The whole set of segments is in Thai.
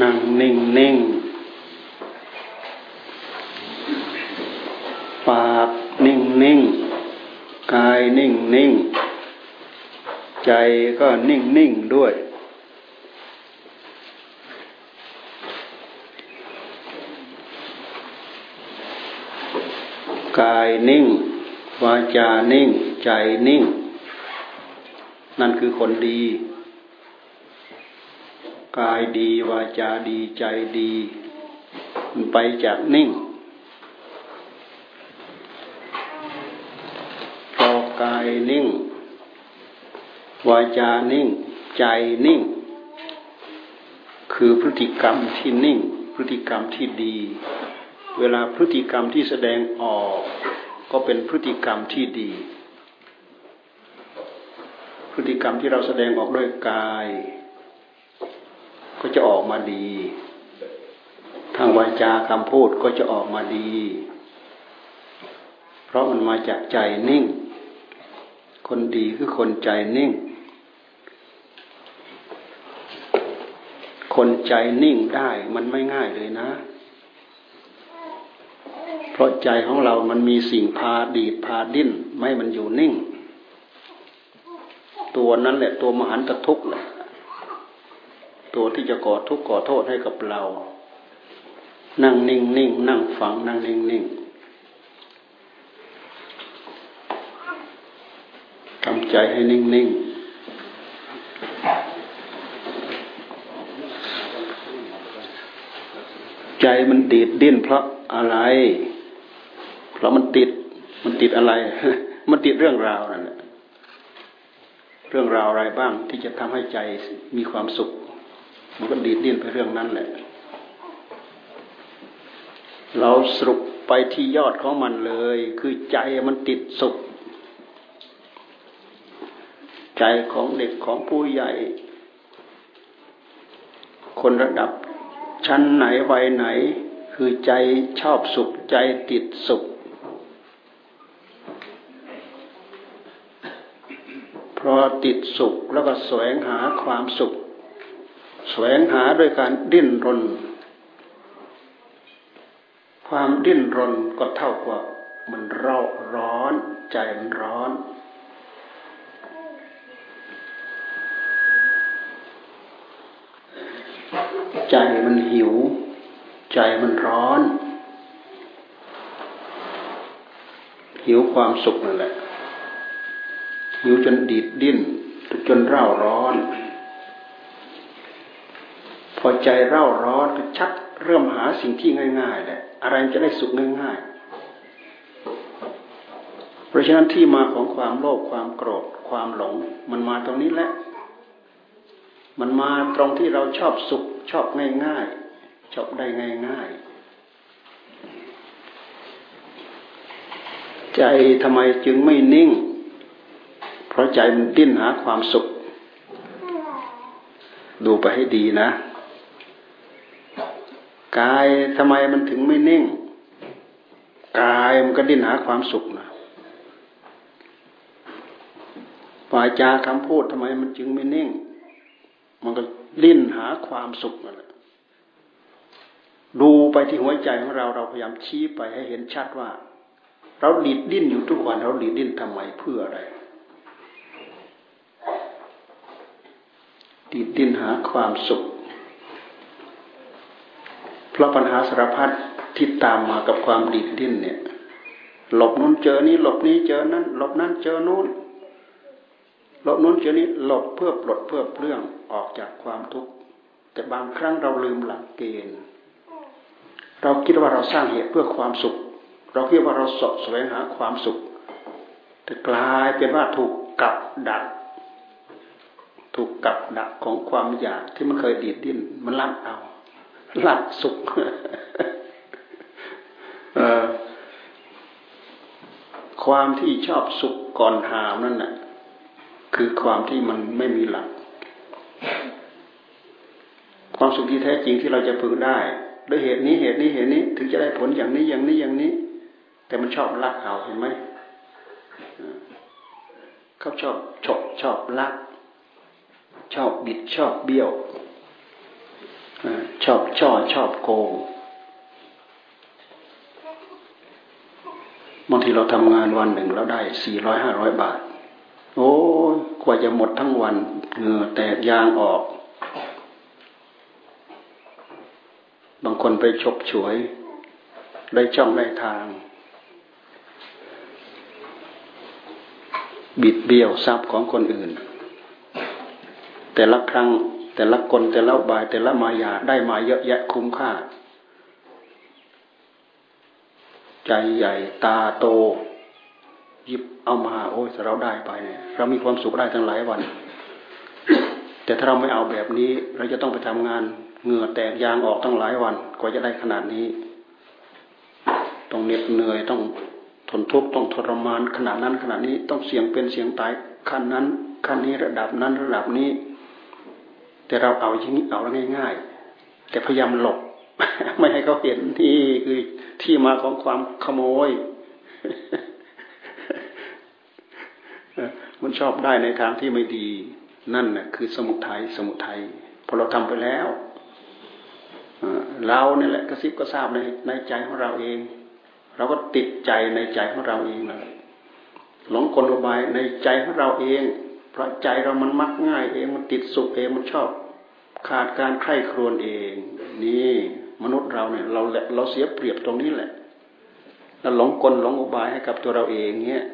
นั่งนิ่งนิ่งปากนิ่งนิ่งกายนิ่งนิ่งใจก็นิ่งนิ่งด้วย กายนิ่ง วาจานิ่ง ใจนิ่ง นั่นคือคนดี กายดีวาจาดีใจดี มันไปจากนิ่ง พอกายนิ่ง วาจานิ่ง ใจนิ่ง คือพฤติกรรมที่นิ่ง พฤติกรรมที่ดี เวลาพฤติกรรมที่แสดงออก ก็เป็นพฤติกรรมที่ดี พฤติกรรมที่เราแสดงออกด้วยกาย ก็จะออกมาดี ทางวาจาคำพูดก็จะออกมาดี เพราะมันมาจากใจนิ่ง คนดีคือคนใจนิ่ง คนใจนิ่งได้มันไม่ง่ายเลยนะ เพราะใจของเรามันมีสิ่งพาดีดพาดิ้น ไม่มันอยู่นิ่ง ตัวนั้นแหละตัวมหันตทุกข์แหละ ตัวที่จะก่อทุกข์ก่อโทษให้กับเรา นั่งนิ่งนิ่งนั่งฟังนั่งนิ่งนิ่งทำใจให้นิ่งนิ่งใจมันติดดิ้นเพราะอะไร เพราะมันติด มันติดอะไร มันติดเรื่องราวนั่นแหละ เรื่องราวอะไรบ้างที่จะทำให้ใจมีความสุข มันก็ดีดดิ้นไปเรื่องนั้นแหละ เราสรุปไปที่ยอดของมันเลย คือใจมันติดสุข ใจของเด็กของผู้ใหญ่ คนระดับชั้นไหนวัยไหน คือใจชอบสุข ใจติดสุข เพราะติดสุขแล้วก็แสวงหาความสุข สวงหาด้วยการดิ้นรน ความดิ้นรนก็เท่ากับมันเร่าร้อน ใจมันร้อน ใจมันหิว ใจมันร้อน หิวความสุขนั่นแหละหิวจนดีดดิ้นจนเร่าร้อน อใจเร่าร้อนก็ชักเริ่มหาสิ่งที่ง่ายๆแหละอะไรจะได้สุขง่ายๆ เพราะฉะนั้นที่มาของความโลภความโกรธความหลง มันมาตรงนี้แหละ มันมาตรงที่เราชอบสุข ชอบง่ายๆ ชอบได้ง่ายๆใจทำไมจึงไม่นิ่ง เพราะใจมันดิ้นหาความสุข ดูไปให้ดีนะ กายทำไมมันถึงไม่นิ่ง กายมันก็ดิ้นหาความสุขนะวาจาคำพูดทำไมมันจึงไม่นิ่ง มันก็ดิ้นหาความสุขนั่นแหละดูไปที่หัวใจของเราเราพยายามชี้ไปให้เห็นชัดว่า เราดิดดิ้นอยู่ทุกวันเราดิดดิ้นทำไมเพื่ออะไรดิดดิ้นหาความสุข เพราะปัญหาสารพัดที่ตามมากับความดิดดิ้นเนี่ยหลบนู้นเจอนี้หลบนี้เจอนั้นหลบนั้นเจอนู้นหลบนู้นเจอนี้หลบเพื่อปลดเพื่อเปลื้องออกจากความทุกข์แต่บางครั้งเราลืมหลักเกณฑ์ เราคิดว่าเราสร้างเหตุเพื่อความสุข เราคิดว่าเราสะแสวงหาความสุข แต่กลายเป็นว่าถูกกับดัก ถูกกับดักของความอยากที่มันเคยดีดดิ้นมันลัดเอา หลับสุขความที่ชอบสุขก่อนหามนั่นแหะคือความที่มันไม่มีหลัก ความสุขที่แท้จริงที่เราจะพึงได้ด้วยเหตุนี้เหตุนี้เหตุนี้ ถึงจะได้ผลอย่างนี้อย่างนี้อย่างนี้ แต่มันชอบลักเอาเห็นไหมเขาชอบฉกชอบลัก ชอบบิดชอบเบี้ยว ชอบช่อชอบโกงบางทีเราทำงานวันหนึ่งเราได้สี่ร้อยห้าร้อยบาท โอ้กว่าจะหมดทั้งวันเหงื่อแตกยางออก บางคนไปฉกฉวย ได้ช่องได้ทาง บิดเบี้ยวทรัพย์ของคนอื่น แต่ละครั้ง แต่ละคนแต่ละบายแต่ละมายาได้มาเยอะแยะคุ้มค่า ใจใหญ่ตาโต หยิบเอามา โอ้ยถ้าเราได้ไปเนี่ยเรามีความสุขได้ทั้งหลายวัน แต่ถ้าเราไม่เอาแบบนี้ เราจะต้องไปทำงานเหงื่อแตกยางออกตั้งหลายวันกว่าจะได้ขนาดนี้ต้องเหน็ดเหนื่อยต้องทนทุกข์ต้องทรมานขนาดนั้นขนาดนี้ต้องเสี่ยงเป็นเสี่ยงตายขั้นนั้นขั้นนี้ระดับนั้นระดับนี้ แต่เราเอาอย่างนี้เอาแล้วง่าย ๆ แต่พยายามหลบ ไม่ให้เขาเห็นนี่คือที่มาของความขโมย มันชอบได้ในทางที่ไม่ดี นั่นน่ะคือสมุทัยสมุทัยพอเราทำไปแล้วเราเนี่ยแหละกระซิบกระซาบในในใจของเราเอง เราก็ติดใจในใจของเราเองเลยหลงกลบายในใจของเราเอง เพราะใจเรามันมักง่ายเองมันติดสุขเองมันชอบ ขาดการใคร่ครวญเอง นี่มนุษย์เราเนี่ย เราเราเสียเปรียบตรงนี้แหละเราหลงกลหลงอุบายให้กับตัวเราเองเนี้ย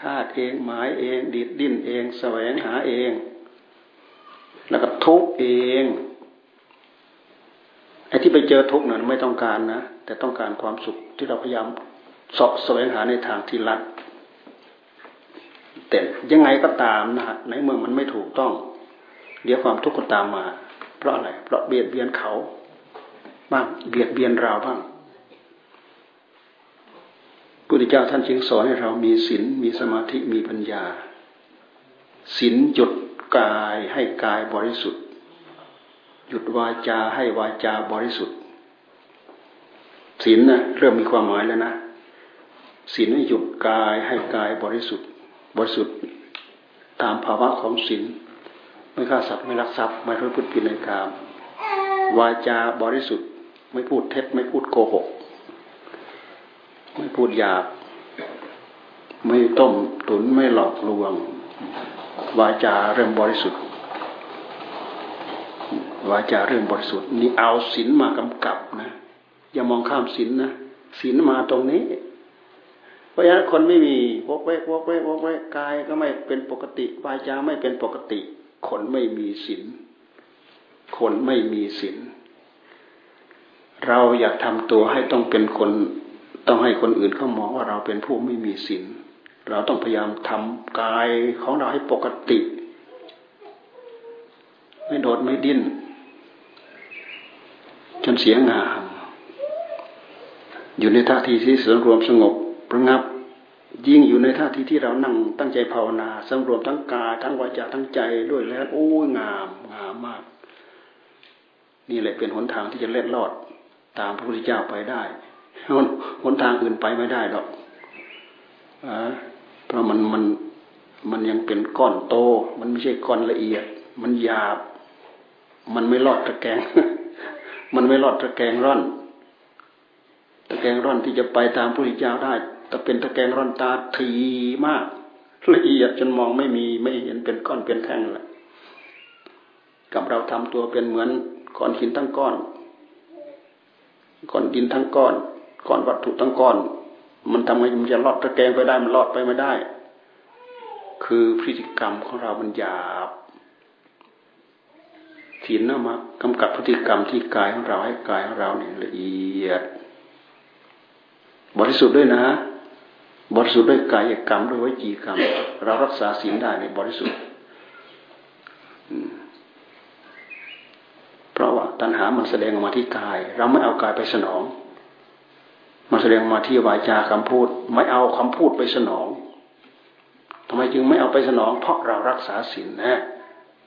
คาดเองหมายเองดีดดิ้นเองแสวงหาเอง แล้วก็ทุกเองไอ้ที่ไปเจอทุกนั้นไม่ต้องการนะ แต่ต้องการความสุขที่เราพยายามสอบแสวงหาในทางที่ลัด แต่ยังไงก็ตามนะฮะในเมืองมันไม่ถูกต้อง เดี๋ยวความทุกข์ก็ตามมา เพราะอะไร เพราะเบียดเบียนเขาบ้างเบียดเบียนเราบ้างพุทธเจ้าท่านจึงสอนให้เรามีศีลมีสมาธิมีปัญญาศีลหยุดกายให้กายบริสุทธิ์ หยุดวาจาให้วาจาบริสุทธิ์ศีลนะเริ่มมีความหมายแล้วนะศีลหยุดกายให้กายบริสุทธิ์ บริสุทธิ์ตามภาวะของศีลไม่ฆ่าสัตว์ไม่ลักทรัพย์ไม่พูดผิดในกามวาจาบริสุทธิ์ไม่พูดเท็จไม่พูดโกหก ไม่พูดหยาบ ไม่ต้มตุนไม่หลอกลวง วาจาเริ่มบริสุทธิ์ วาจาเริ่มบริสุทธิ์นี่เอาศีลมากำกับนะอย่ามองข้ามศีลนะศีลมาตรงนี้ เพราะฉะนั้นคนไม่มีวกเวกวกเวกวกเวกกายก็ไม่เป็นปกติวาจาไม่เป็นปกติ คนไม่มีศีลคนไม่มีศีลเราอยากทำตัวให้ต้องเป็นคนต้องให้คนอื่นเขามองว่าเราเป็นผู้ไม่มีศีลเราต้องพยายามทำกายของเราให้ปกติ ไม่โดดไม่ดิ้นจนเสียงาม อยู่ในท่าทีที่สงรวมสงบ ประงับยิ่งอยู่ในท่าทีที่เรานั่งตั้งใจภาวนาสำรวมทั้งกายทั้งวาจาทั้งใจด้วยแล้วโอ้ยงามงามมาก นี่แหละเป็นหนทางที่จะเล็ดลอดตามพระพุทธเจ้าไปได้หนทางอื่นไปไม่ได้หรอกอเพราะมันมันมันยังเป็นก้อนโต มันไม่ใช่ก้อนละเอียด มันหยาบ มันไม่รอดตะแกง มันไม่รอดตะแกงร่อน ตะแกงร่อนที่จะไปตามพระพุทธเจ้าได้ แต่เป็นตะแกงร่อนตาทีมาก ละเอียดจนมองไม่มีไม่เห็นเป็นก้อนเป็นแท่งแหละกับเราทำตัวเป็นเหมือนก้อนหินทั้งก้อนก้อนดินทั้งก้อนก้อนวัตถุทั้งก้อน มันทำไงมันจะลอดตะแกงไปได้มันลอดไปไม่ได้ คือพฤติกรรมของเรามันหยาบถีนนะมากำกับพฤติกรรมที่กายของเราให้กายของเราเนี่ยละเอียด บริสุทธิ์ด้วยนะ บริสุทธิ์ด้วยกายกรรมด้วยวิจีกรรม เรารักษาศีลได้ในบริสุทธิ์เพราะว่าตัณหามันแสดงออกมาที่กาย เราไม่เอากายไปสนอง มันแสดงมาที่วาจาคำพูด ไม่เอาคำพูดไปสนองทำไมจึงไม่เอาไปสนอง เพราะเรารักษาศีลนะ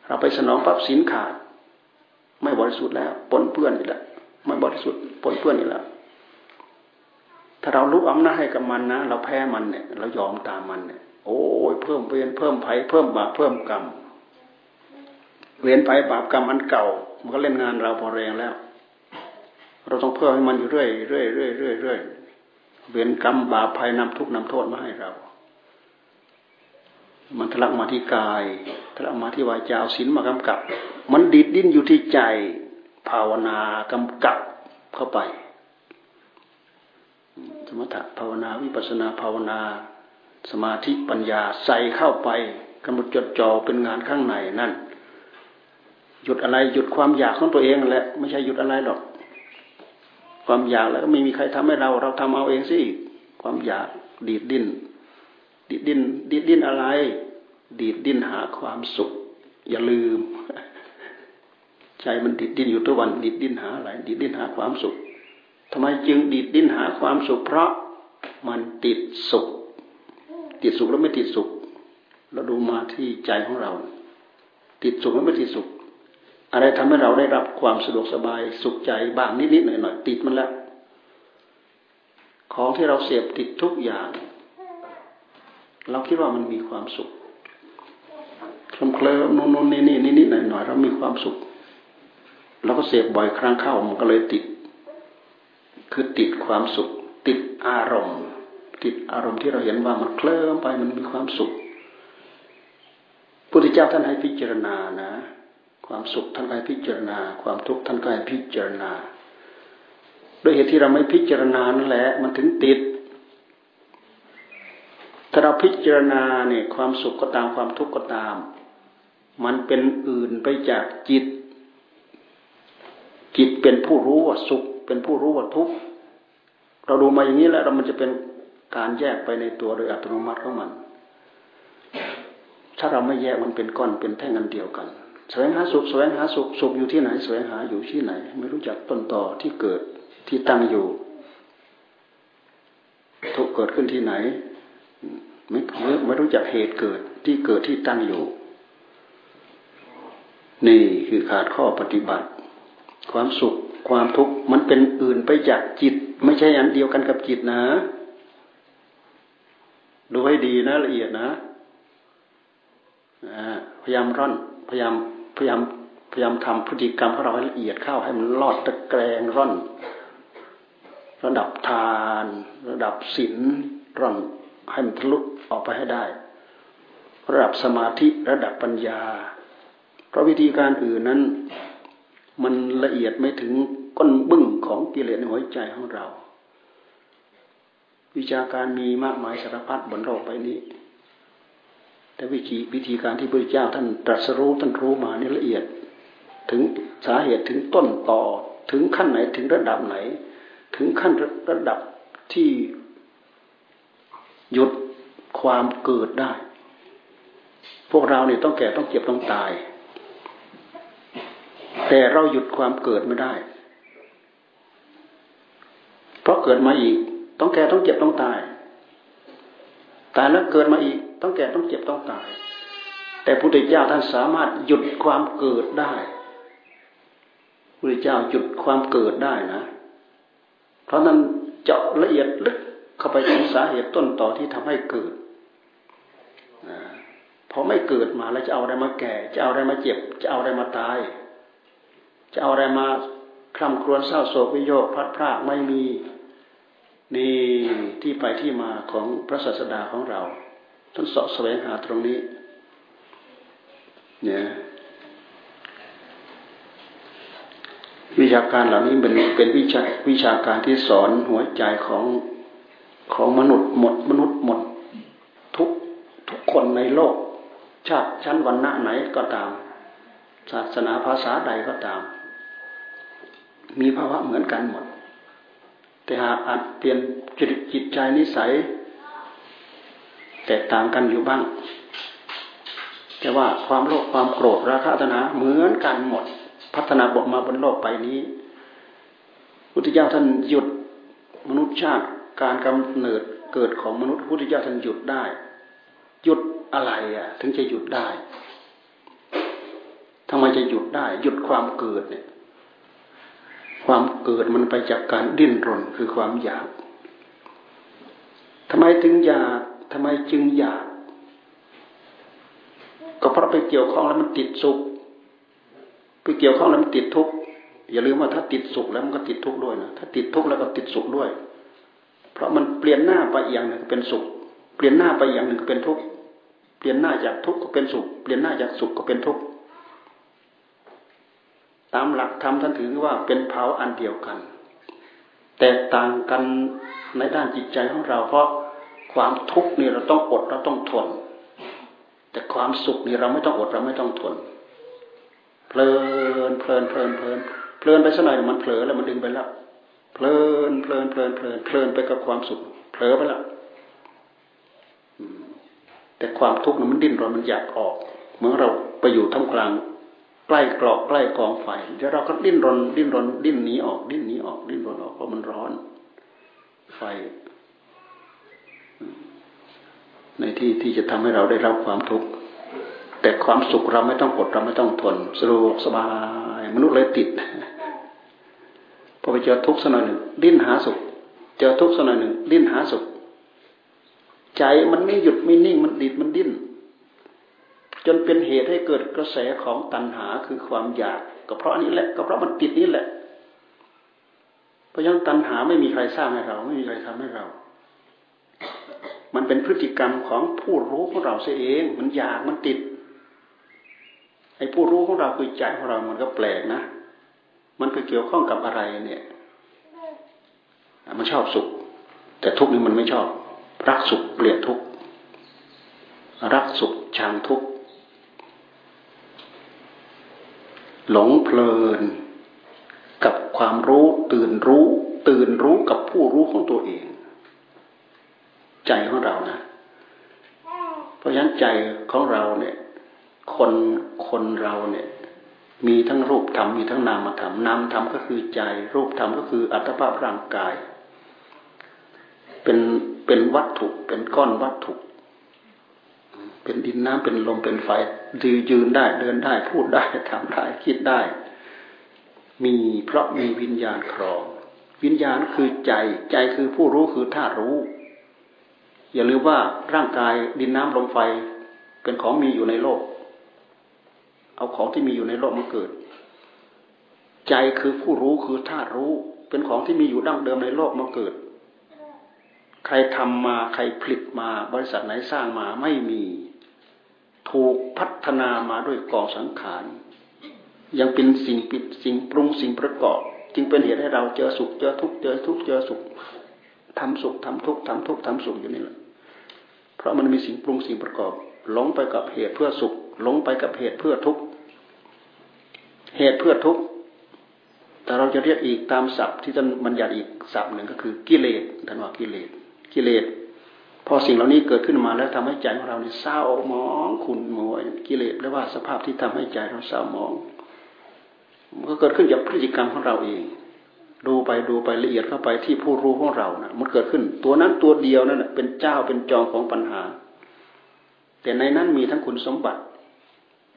เราไปสนองปั๊บศีลขาด ไม่บริสุทธิ์แล้วปนเปื้อนอีกแล้วไม่บริสุทธิ์ปนเปื้อนอีกแล้ว ถ้าเราลุกอำนาจให้กับมันนะเราแพ้มันเนี่ย เรายอมตามมันเนี่ย โอ้ยเพิ่มเวรเพิ่มภัยเพิ่มบาปเพิ่มกรรมเวรภัยบาปกรรมอันเก่า มันก็เล่นงานเราพอแรงแล้ว เราต้องเพิ่มให้มันอยู่เรื่อยเรื่อยเรื่อยเรื่อยเรื่อยเว้นกรรมบาปภัยนำทุกนำโทษมาให้เรา มันทะลักมาที่กายทะลักมาที่วาจาศีลมากำกับ มันดิดดิ้นอยู่ที่ใจ ภาวนากำกับเข้าไป สมถะภาวนาวิปัสนาภาวนา สมาธิปัญญาใส่เข้าไปกำหนดจดจ่อเป็นงานข้างในนั่น หยุดอะไรหยุดความอยากของตัวเองแหละไม่ใช่หยุดอะไรหรอก ความอยากแล้วก็ไม่มีใครทำให้เรา เราทำเอาเองสิความอยากดีดดิ้นดีดดิ้นดีดดิ้นอะไร ดีดดิ้นหาความสุข อย่าลืม ใจมันดิดดิ้นอยู่ทุกวันดิดดิ้นหาอะไรดิดดิ้นหาความสุข ทำไมจึงดิดดิ้นหาความสุขเพราะมันติดสุข ติดสุขแล้วไม่ติดสุข เราดูมาที่ใจของเรา ติดสุขแล้วไม่ติดสุข อะไรทำให้เราได้รับความสะดวกสบายสุขใจบ้างนิดๆหน่อยๆติดมันแล้วของที่เราเสพติดทุกอย่าง เราคิดว่ามันมีความสุขเคลิ้มเคลิ้มนู่นนู่นนี่นี่นิดๆหน่อยๆเรามีความสุขเราก็เสพบ่อยครั้งเข้ามันก็เลยติด คือติดความสุข ติดอารมณ์ ติดอารมณ์ที่เราเห็นว่ามันเคลิ้มไปมันมีความสุขพุทธเจ้าท่านให้พิจารณานะ ความสุขท่านให้พิจารณา ความทุกข์ท่านก็ให้พิจารณาด้วยเหตุที่เราไม่พิจารณานั่นแหละ มันถึงติด ถ้าเราพิจารณาเนี่ยความสุขก็ตามความทุกข์ก็ตาม มันเป็นอื่นไปจากจิต จิตเป็นผู้รู้ว่าสุข เป็นผู้รู้ว่าทุกข์เราดูมาอย่างนี้แล้วมันจะเป็นการแยกไปในตัวโดยอัตโนมัติของมัน ถ้าเราไม่แยกมันเป็นก้อนเป็นแท่งอันเดียวกันแสวงหาสุขแสวงหาสุขสุขอยู่ที่ไหนแสวงหาอยู่ที่ไหน ไม่รู้จักต้นต่อที่เกิดที่ตั้งอยู่ ทุกเกิดขึ้นที่ไหน ไม่ไม่รู้จักเหตุเกิดที่เกิดที่ตั้งอยู่ นี่คือขาดข้อปฏิบัติ ความสุข ความทุกข์มันเป็นอื่นไปจากจิต ไม่ใช่อันเดียวกันกับจิตนะดูให้ดีนะละเอียดนะพยายามร่อน พยายามพยายามพยายามทำพฤติกรรมของเราให้ละเอียดเข้าให้มันลอดตะแกรงร่อน ระดับทาน ระดับศีลร่อนให้มันทะลุออกไปให้ได้ ระดับสมาธิระดับปัญญา เพราะวิธีการอื่นนั้น มันละเอียดไม่ถึงก้นบึ้งของ กิเลสในหัวใจของเรา วิชาการมีมากมายสารพัดบนโลกใบนี้ แต่วิธีวิธีการที่พระเจ้าท่านตรัสรู้ท่านรู้มานี่ละเอียด ถึงสาเหตุถึงต้นต่อถึงขั้นไหนถึงระดับไหน ถึงขั้นระดับที่หยุดความเกิดได้ พวกเราเนี่ยต้องแก่ต้องเจ็บต้องตาย แต่เราหยุดความเกิดไม่ได้ เพราะเกิดมาอีก ต้องแก่ต้องเจ็บต้องตาย ตายแล้วเกิดมาอีก ต้องแก่ต้องเจ็บต้องตาย แต่พุทธเจ้าท่านสามารถหยุดความเกิดได้พุทธเจ้าหยุดความเกิดได้นะ เพราะนั้นเจาะละเอียดลึกเข้าไปถึงสาเหตุต้นต่อที่ทำให้เกิดพอไม่เกิดมาแล้วจะเอาอะไรมาแก่ จะเอาอะไรมาเจ็บ จะเอาอะไรมาตาย จะเอาอะไรมาคลำครวญเศร้าโศกวิโยคพัดพรากไม่มี นี่ที่ไปที่มาของพระศาสดาของเราท่านสอบแสวงหาตรงนี้ เนี่ยวิชาการเหล่านี้เป็นเป็นวิชาวิชาการที่สอนหัวใจของของมนุษย์หมด มนุษย์หมด ทุกทุกคนในโลก ชาติชั้นวรรณะไหนก็ตาม ศาสนาภาษาใดก็ตาม มีภาวะเหมือนกันหมด แต่หากอาจเปลี่ยนจิตจิตใจนิสัย แตกต่างกันอยู่บ้าง แต่ว่าความโลภความโกรธราคะตนาเหมือนกันหมด พัฒนาบทมาบนโลกไปนี้พุทธเจ้าท่านหยุดมนุษยชาติการกำเนิดเกิดของมนุษย์พุทธเจ้าท่านหยุดได้ หยุดอะไรอะ ถึงจะหยุดได้ทำไมจะหยุดได้ หยุดความเกิดเนี่ย ความเกิดมันไปจากการดิ้นรนคือความอยากทำไมถึงอยากทำไมจึงอยาก ก็เพราะไปเกี่ยวข้องแล้วมันติดสุข ไปเกี่ยวข้องแล้วมันติดทุกข์อย่าลืมว่าถ้าติดสุขแล้วมันก็ติดทุกข์ด้วยนะถ้าติดทุกข์แล้วก็ติดสุขด้วย เพราะมันเปลี่ยนหน้าไปอย่างหนึ่งเป็นสุข เปลี่ยนหน้าไปอย่างหนึ่งเป็นทุกข์เปลี่ยนหน้าจากทุกข์ก็เป็นสุข เปลี่ยนหน้าจากสุขก็เป็นทุกข์ ตามหลักธรรมท่านถือว่าเป็นเผาอันเดียวกัน แตกต่างกันในด้านจิตใจของเรา เพราะความทุกข์นี่เราต้องอดเราต้องทน แต่ความสุขนี่เราไม่ต้องอดเราไม่ต้องทน เพลินเพลินเพลินเพลินเพลินไปสักหน่อยมันเผลอแล้วมันดึงไปแล้วเพลินเพลินเพลินเพลินเพลินไปกับความสุขเผลอไปแล้วแต่ความทุกข์มันดิ้นรนมันอยากออกเมื่อเราไปอยู่ท่ามกลาง ใกล้กรอกใกล้กองไฟเดี๋ยวเราก็ดิ้นรน ดิ้นรน ดิ้นหนีออกดิ้นหนีออกดิ้นรนออกเพราะมันร้อน ไฟ ในที่ที่จะทำให้เราได้รับความทุกข์แต่ความสุขเราไม่ต้องอดเราไม่ต้องทนสะดวกสบายมนุษย์เลยติดพอไปเจอทุกข์สักหน่อยหนึ่งดิ้นหาสุข เจอทุกข์สักหน่อยหนึ่งดิ้นหาสุข ใจมันไม่หยุดไม่นิ่งมันดิดมันดิ้น จนเป็นเหตุให้เกิดกระแสของตัณหาคือความอยาก ก็เพราะนี้แหละก็เพราะมันติดนี้แหละ เพราะฉะนั้นตัณหาไม่มีใครสร้างให้เรา ไม่มีใครทำให้เรา มันเป็นพฤติกรรมของผู้รู้ของเราเสียเอง มันอยากมันติดไอ้ผู้รู้ของเราคือใจของเรา มันก็แปลกนะ มันก็เกี่ยวข้องกับอะไรเนี่ยมันชอบสุข แต่ทุกนี้มันไม่ชอบ รักสุขเกลียดทุกรักสุขชังทุกข์ หลงเพลิน กับความรู้ตื่นรู้ ตื่นรู้กับผู้รู้ของตัวเอง ใจของเรานะ เพราะฉะนั้นใจของเราเนี่ย คนคนเราเนี่ย มีทั้งรูปธรรมมีทั้งนามธรรมนามธรรมก็คือใจ รูปธรรมก็คืออัตภาพร่างกาย เป็นเป็นวัตถุเป็นก้อนวัตถุ เป็นดินน้ำเป็นลมเป็นไฟยืนยืนได้เดินได้พูดได้ทำได้คิดได้ มีเพราะมีวิญญาณครอง วิญญาณคือใจใจคือผู้รู้คือธาตุรู้ อย่าลืมว่าร่างกายดินน้ำลมไฟเป็นของมีอยู่ในโลก เอาของที่มีอยู่ในโลกมาเกิด ใจคือผู้รู้คือธาตุรู้ เป็นของที่มีอยู่ดั้งเดิมในโลกมาเกิดใครทำมาใครผลิตมาบริษัทไหนสร้างมาไม่มี ถูกพัฒนามาด้วยกองสังขารยังเป็นสิ่งปิดสิ่งปรุงสิ่งประกอบ จึงเป็นเหตุให้เราเจอสุขเจอทุกข์เจอทุกข์เจอสุขทำสุขทำทุกข์ทำทุกข์ทำสุขอยู่นี่แหละเพราะมันมีสิ่งปรุงสิ่งประกอบหลงไปกับเหตุเพื่อสุขหลงไปกับเหตุเพื่อทุกข์เหตุเพื่อทุกข์แต่เราจะเรียกอีกตามศัพท์ที่ท่านบัญญัติอีกศัพท์หนึ่งก็คือกิเลสท่านว่ากิเลสกิเลส พอสิ่งเหล่านี้เกิดขึ้นมาแล้วทำให้ใจของเราเนี่ยเศร้าหมองขุ่นมัวกิเลสแปลว่าสภาพที่ทำให้ใจเราเศร้าหมองมันก็เกิดขึ้นจากพฤติกรรมของเราเอง ดูไปดูไปละเอียดเข้าไปที่ผู้รู้ของเรานะมันเกิดขึ้น ตัวนั้นตัวเดียวนั่นเป็นเจ้าเป็นจองของปัญหา แต่ในนั้นมีทั้งคุณสมบัติ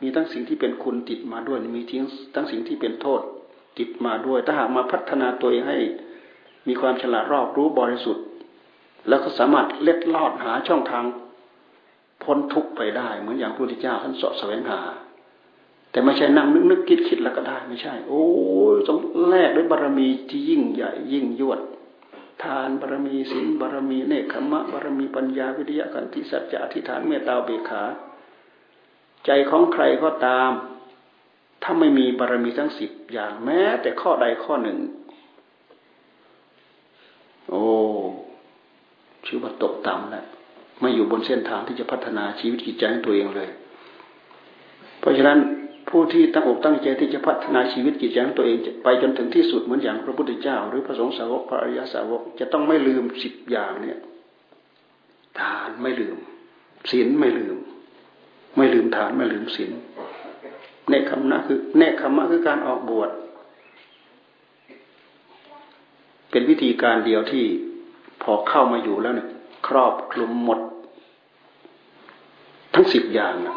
มีทั้งสิ่งที่เป็นคุณติดมาด้วยมีทิ้งทั้งสิ่งที่เป็นโทษติดมาด้วย ถ้าหากมาพัฒนาตัวเองให้ มีความฉลาดรอบรู้บริสุทธิ์ แล้วก็สามารถเล็ดลอดหาช่องทางพ้นทุกข์ไปได้ เหมือนอย่างพระพุทธเจ้าท่านสอบแสวงหา แต่ไม่ใช่นั่งนึกนึกคิดคิดแล้วก็ได้ไม่ใช่ โอ้ยต้องแลกด้วยบารมีที่ยิ่งใหญ่ยิ่งยวด ทานบารมีศีลบารมีเนคขมะบารมีปัญญาวิทยากันติสัจจะทิฏฐานเมตตาเบขา ใจของใครก็ตาม ถ้าไม่มีบารมีทั้งสิบอย่างแม้ แต่ข้อใดข้อหนึ่ง โอ้ ชื่อว่าตกต่ำแล้วไม่อยู่บนเส้นทางที่จะพัฒนาชีวิตจิตใจของตัวเองเลย เพราะฉะนั้นผู้ที่ตั้งอกตั้งใจที่จะพัฒนาชีวิตจิตใจของตัวเองไปจนถึงที่สุดเหมือนอย่างพระพุทธเจ้า หรือพระสงฆ์สาวกพระอริยสาวกจะต้องไม่ลืมสิบอย่างเนี่ยทานไม่ลืมศีลไม่ลืม ไม่ลืมทานไม่ลืมศีลเนคขมะคือเนคขมะคือการออกบวชเป็นวิธีการเดียวที่ พอเข้ามาอยู่แล้วเนี่ยครอบคลุมหมด ทั้งสิบอย่างนะ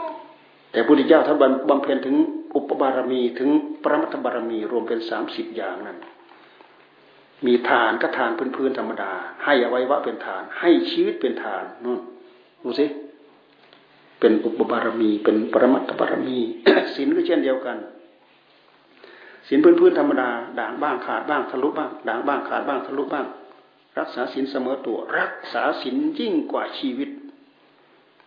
แต่พุทธเจ้าท่านบำเพ็ญถึงอุปบารมีถึงปรมัตถบารมีรวมเป็นสามสิบอย่างนั้น มีทานก็ทานพื้นๆธรรมดา ให้อวัยวะเป็นทาน ให้ชีวิตเป็นทานนู่นดูสิเป็นอุปบารมี เป็นปรมัตถบารมีศีลก็เช่นเดียวกันศีลพื้นๆธรรมดาด่างบ้างขาดบ้างทะลุบ้างด่างบ้างขาดบ้างทะลุบ้าง รักษาศีลเสมอตัวรักษาศีลยิ่งกว่าชีวิต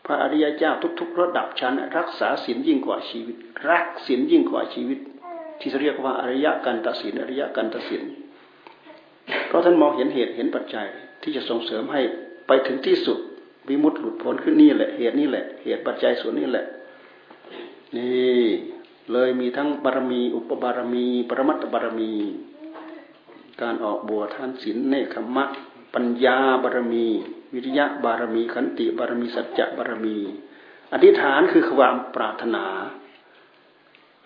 พระอริยเจ้าทุก ๆ ระดับชั้น รักษาศีลยิ่งกว่าชีวิต รักศีลยิ่งกว่าชีวิต ที่เรียกว่าอริยกันตศีลอริยกันตศีลเพราะท่านมองเห็นเหตุเห็นปัจจัยที่จะส่งเสริมให้ไปถึงที่สุดวิมุตติหลุดพ้นขึ้นนี่แหละเหตุนี่แหละ เหตุปัจจัยส่วนนี้แหละ นี่เลยมีทั้งบารมี อุปบารมี ปรมัตถบารมี การออกบวชทานศีลเนคขมะ ปัญญาบารมี วิริยะบารมีขันติบารมีสัจจะบารมี อธิษฐานคือความปรารถนา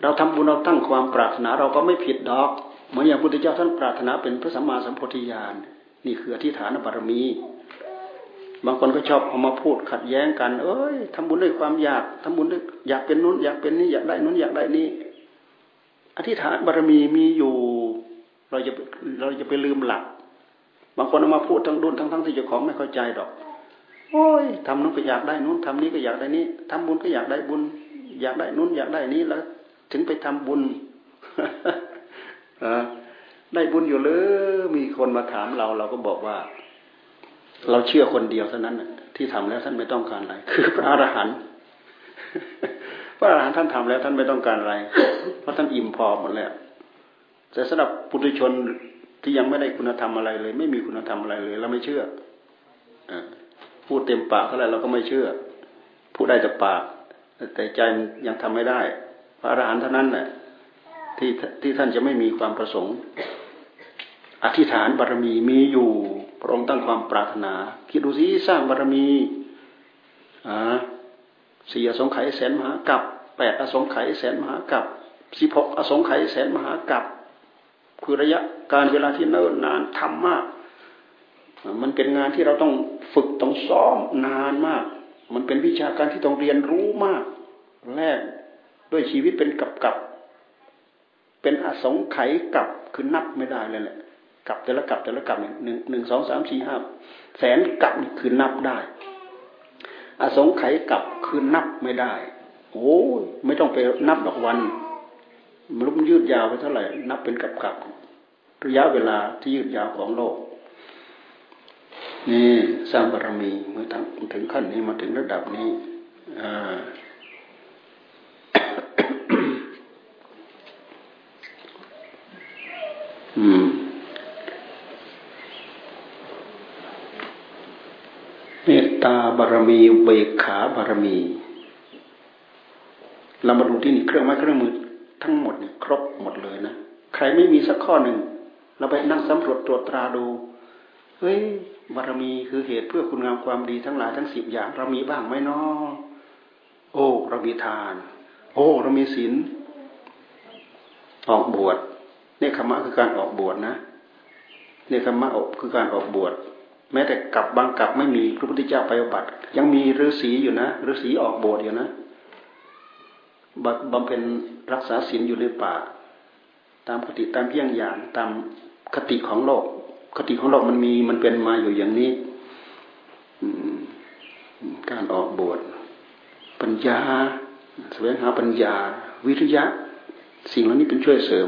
เราทำบุญเราตั้งความปรารถนาเราก็ไม่ผิดดอก เหมือนอย่างพุทธเจ้าท่านปรารถนาเป็นพระสัมมาสัมโพธิญาณนี่คืออธิษฐานบารมี บางคนก็ชอบเอามาพูดขัดแย้งกัน เอ้ยทำบุญด้วยความอยากทำบุญด้วยอยากเป็นนู้นอยากเป็นนี้อยากได้นู้นอยากได้นี้อธิษฐานบารมีมีอยู่ เราจะเราจะไปลืมหลัก บางคนเอามาพูดทั้งดุนทั้งทั้งที่เจ้าของไม่เข้าใจดอก โอ้ยทำนู้นก็อยากได้นู้นทำนี้ก็อยากได้นี้ทำบุญก็อยากได้บุญ อยากได้นู้นอยากได้นี้แล้ว ถึงไปทำบุญได้บุญอยู่เลยมีคนมาถามเรา เราก็บอกว่า เราเชื่อคนเดียวเท่านั้นที่ทำแล้วท่านไม่ต้องการอะไร คือพระอรหันต์พระอรหันต์ท่านทำแล้วท่านไม่ต้องการอะไร เพราะท่านอิ่มพอหมดแล้ว แต่สำหรับปุถุชนที่ยังไม่ได้คุณธรรมอะไรเลย ไม่มีคุณธรรมอะไรเลยเราไม่เชื่ออพูดเต็มปากเท่าไรเราก็ไม่เชื่อ พูดได้แต่ปาก แต่ใจยังทำไม่ได้ พระอรหันต์เท่านั้นแหละที่ที่ท่านจะไม่มีความประสงค์ อธิษฐานบารมีมีอยู่พระองค์ตั้งความปรารถนา คิดดูสิสร้างบารมีอ่าสี่อสงไขยแสนมหากับแปดอสงไขยแสนมหากับสิบหกอสงไขยแสนมหากับ คือระยะการเวลาที่เนิ่นนานทำมาก มันเป็นงานที่เราต้องฝึกต้องซ้อมนานมาก มันเป็นวิชาการที่ต้องเรียนรู้มาก แรกด้วยชีวิตเป็นกับกับเป็นอสงไขยกับคือนับไม่ได้เลยแหละกับแต่ละกับแต่ละกับหนึ่งหนึ่งสองสามสี่ห้าแสนกับคือนับได้ อสงไขยกับคือนับไม่ได้โอ้ไม่ต้องไปนับดอกวัน มันรุ่มยืดยาวไปเท่าไหร่ นับเป็นกับกับระยะเวลาที่ยืดยาวของโลก นี่สร้างบารมีเมื่อถึงขั้นนี้มาถึงระดับนี้อ่าอืมเมตตาบารมีเบกขาบารมี เรามาดูที่นี่เครื่องไม้เครื่องมือ ทั้งหมดเนี่ยครบหมดเลยนะใครไม่มีสักข้อหนึ่ง เราไปนั่งสำรวจตรวจตราดูเฮ้ยบารมีคือเหตุเพื่อคุณงามความดีทั้งหลายทั้งสิบอย่าง เรามีบ้างไหมเนาะโอ้ เรามีทาน โอ้ เรามีศีลออกบวชเนี่ยคำมะคือการออกบวชนะเนี่ยคำมะคือการออกบวชแม้แต่กลับบางกลับไม่มีพระพุทธเจ้าไปบัติ ยังมีฤาษีอยู่นะฤาษีออกบสถ์อยู่นะ บำเพ็ญรักษาศีลอยู่ในป่าตามคติตามเพียงอย่างตามคติของโลก คติของโลกมันมีมันเป็นมาอยู่อย่างนี้การออกบวชปัญญาแสวงหาปัญญา วิริยะ สิ่งเหล่านี้เป็นช่วยเสริม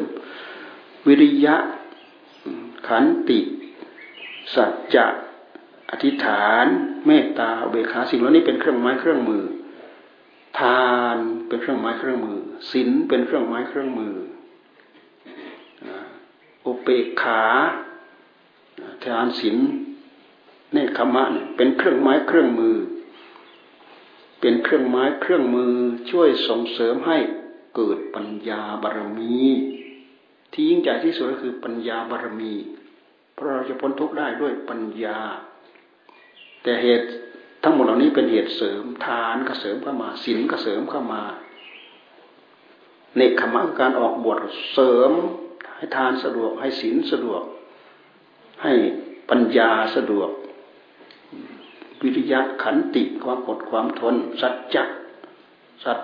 วิริยะ ขันติ สัจจะ อธิษฐาน เมตตาเบคาสิ่งเหล่านี้เป็นเครื่องไม้เครื่องมือ ทานเป็นเครื่องไม้เครื่องมือศีลเป็นเครื่องไม้เครื่องมืออุเปกขาทานศีลเนคขมะเป็นเครื่องไม้เครื่องมือ เป็นเครื่องไม้เครื่องมือช่วยส่งเสริมให้เกิดปัญญาบารมี ที่ยิ่งใหญ่ที่สุดก็คือปัญญาบารมี เพราะเราจะพ้นทุกข์ได้ด้วยปัญญา แต่เหตุ ทั้งหมดเหล่านี้เป็นเหตุเสริม ทานก็เสริมเข้ามาศีลก็เสริมเข้ามาเนคขมะการออกบวชเสริม ให้ทานสะดวก ให้ศีลสะดวก ให้ปัญญาสะดวก วิริยะขันติความอดความทน สัจจะสัจ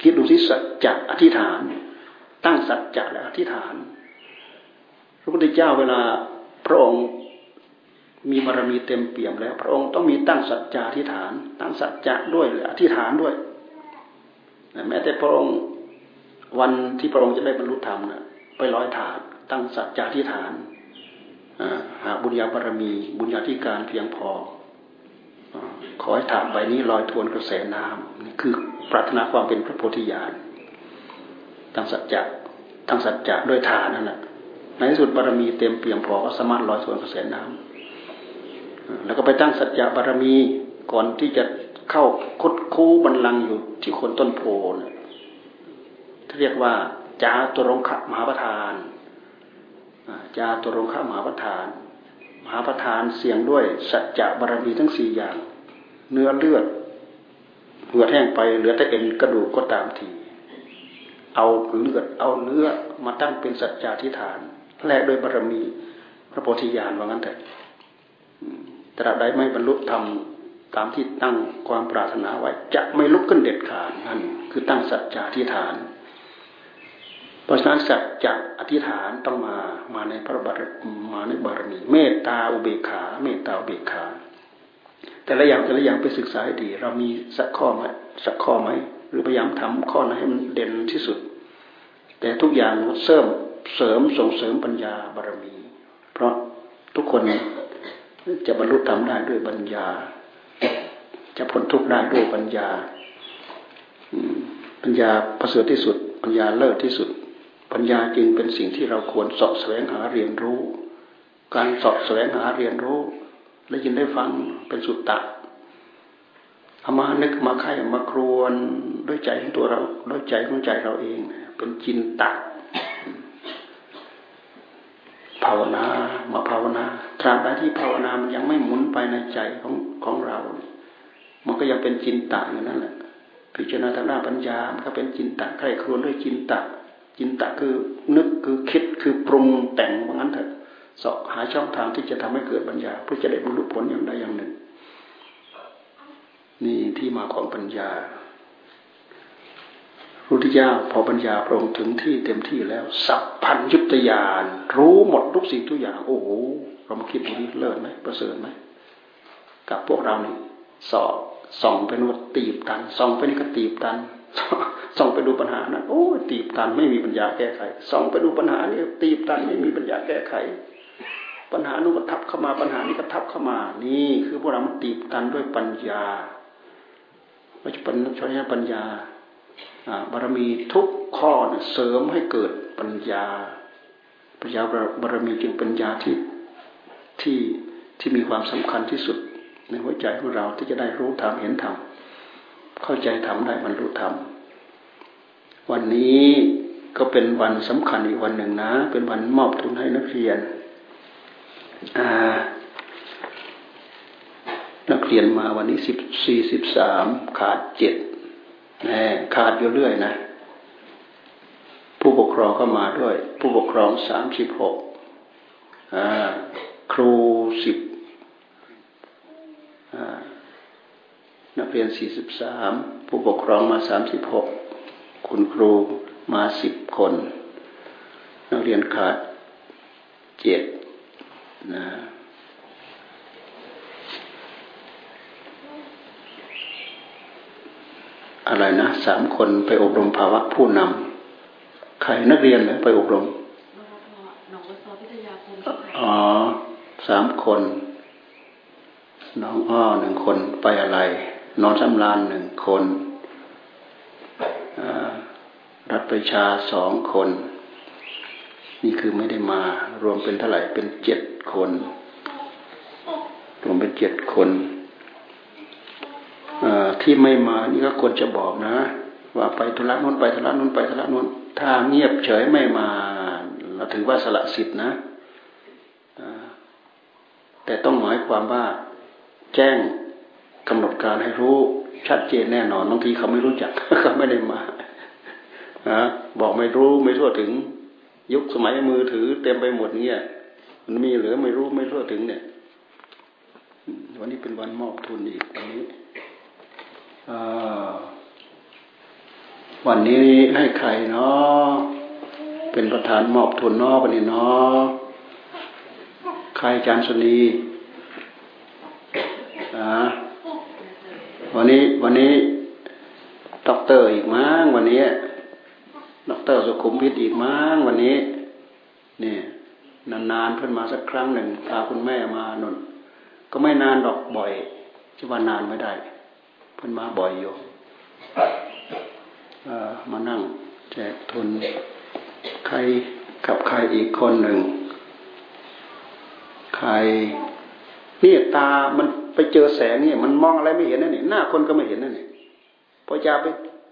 คิดดูที่สัจจะอธิษฐาน ตั้งสัจจะและอธิษฐานพระพุทธเจ้าเวลาพระองค์ มีบารมีเต็มเปี่ยมแล้ว พระองค์ต้องมีตั้งสัจจะอธิษฐาน ตั้งสัจจะด้วยอธิษฐานด้วยแม้แต่พระองค์วันที่พระองค์จะได้บรรลุธรรมนะไปลอยฐานตั้งสัจจะที่ฐานหาบุญญาบารมี บุญญาธิการเพียงพอขอให้ฐานใบนี้ลอยทวนกระแสน้ำนี่คือปรารถนาความเป็นพระโพธิญาณตั้งสัจจะตั้งสัจจะด้วยฐานนั่นแหละในที่สุดบารมีเต็มเพียงพอก็สามารถลอยทวนกระแสน้ำ แล้วก็ไปตั้งสัจจะบารมีก่อนที่จะเข้าคดคูบันลังอยู่ที่คนต้นโพนี่เรียกว่าจาตุรงขมหาประธานจาตุรงขมหาประธาน มหาประธานเสียงด้วยสัจจะบารมีทั้งสี่อย่าง เนื้อเลือดเหือดแห้งไปเหลือแต่เอ็นกระดูกก็ตามที เอาเลือดเอาเนื้อมาตั้งเป็นสัจจะทิฏฐานแลกโดยบารมีพระโพธิญาณว่างั้นเถอะ ตราบใดไม่บรรลุธรรมตามที่ตั้งความปรารถนาไว้ จะไม่ลุกขึ้นเด็ดขาดนั่นคือตั้งสัจจะทิฏฐาน เพราะฉะนั้นสัจจะอธิษฐานต้องมามาในพระบารมาในบารมีเมตตาอุเบกขา เมตตาอุเบกขา แต่ละอย่างแต่ละอย่างไปศึกษาให้ดี เรามีสักข้อไหมสักข้อไหมหรือพยายามทำข้อไหนให้มันเด่นที่สุด แต่ทุกอย่างเสริมเสริมส่งเสริมปัญญาบารมี เพราะทุกคน จะบรรลุธรรมได้ด้วยปัญญา จะพ้นทุกข์ได้ด้วยปัญญาปัญญาประเสริฐที่สุด ปัญญาเลิศที่สุด ปัญญาจึงเป็นสิ่งที่เราควรสอบแสวงหาเรียนรู้ การสอบแสวงหาเรียนรู้ได้ยินได้ฟังเป็นสุตตะเอามานึกมาไข่มาครวนด้วยใจของตัวเราด้วยใจของใจเราเอง เป็นจินตะ ภาวนา มาภาวนาตราบใดที่ภาวนามันยังไม่หมุนไปในใจของของเรา มันก็ยังเป็นจินตะอยู่นั่นแหละ พิจารณาทางด้านปัญญา มันก็เป็นจินตะใครครวนด้วยจินตะ จินตะคือนึกคือคิดคือปรุงแต่งว่างั้นเถอะสาะหาช่องทางที่จะทำให้เกิดปัญญา เพื่อจะได้บรรลุผลอย่างใดอย่างหนึ่ง นี่ที่มาของปัญญา พรุทธิยาพอปัญญาพระองค์ถึงที่เต็มที่แล้ว สัพพัญยุตยานรู้หมดทุกสิ่งทุกอย่าง โอ้โหเรามาคิดดูนี้เลิศไหมประเสริฐไหมกับพวกเรานี่สอบส่องไปนู่นตีบตันส่องไปนี่ก็ตีบตันส่องไปดูปัญหานั้นโอ้ตีบตันไม่มีปัญญาแก้ไขส่องไปดูปัญหานี้ตีบตันไม่มีปัญญาแก้ไข ปัญหานู้นก็ทับเข้ามาปัญหานี้ก็ทับเข้ามา นี่คือพวกเรามันตีบตันด้วยปัญญาเราจะป็นใช้ปัญญา บารมีทุกข้อเนี่ยเสริมให้เกิดปัญญา ปัญญาบารมีจึงปัญญาที่ที่ที่มีความสำคัญที่สุดในหัวใจของเราที่จะได้รู้ธรรมเห็นธรรมเข้าใจธรรมได้บรรลุธรรมวันนี้ก็เป็นวันสำคัญอีกวันหนึ่งนะ เป็นวันมอบทุนให้นักเรียนนักเรียนมาวันนี้สิบสี่สิบสามขาดเจ็ด ขาดอยู่เรื่อยนะ ผู้ปกครองก็มาด้วย ผู้ปกครองสามสิบหกครูสิบนักเรียนสี่สิบสามผู้ปกครองมาสามสิบหกคุณครูมาสิบคน นักเรียนขาดเจ็ดนะ อะไรนะสามคนไปอบรมภาวะผู้นำใครนักเรียนเนี่ยไปอบรมอ๋อสามคน น้องอ้อหนึ่งคนไปอะไร นอนสำรานหนึ่งคนรัฐประชาสองคน นี่คือไม่ได้มารวมเป็นเท่าไหร่เป็นเจ็ดคน รวมเป็นเจ็ดคน ที่ไม่มานี่ก็ควรจะบอกนะ ว่าไปธุระนู้นไปธุระนู้นไปธุระนู้นถ้าเงียบเฉยไม่มาเราถือว่าสละสิทธินะแต่ต้องหมายความว่าแจ้งกำหนดการให้รู้ชัดเจนแน่นอนบางทีเขาไม่รู้จักเขาไม่ได้มานะบอกไม่รู้ไม่ทั่วถึง ยุคสมัยมือถือ เต็มไปหมดเงี้ยมันมีเหลือไม่รู้ไม่ทั่วถึงเนี่ย วันนี้เป็นวันมอบทุนอีกวันนี้ วันนี้ให้ใครเนาะเป็นประธานมอบทุนนาะวันนี้เนาะใครจารย์สนีอ่าวันนี้วันนี้ด็อกเตอร์อีกมั้งวันนี้ด็อกเตอร์สุขุมวิทอีกมั้งวันนี้นานๆเพิ่นมาสักครั้งหนึ่งพาคุณแม่มานนก็ไม่นานดอกบ่อยจะว่านานไม่ได้ เพิ่นมาบ่อยอยู่มานั่งแจกทุน ใครกับใครอีกคนหนึ่ง ใครนี่ตามันไปเจอแสงนี่มันมองอะไรไม่เห็นนั่นนี่หน้าคนก็ไม่เห็นนั่นนี่พอยาไป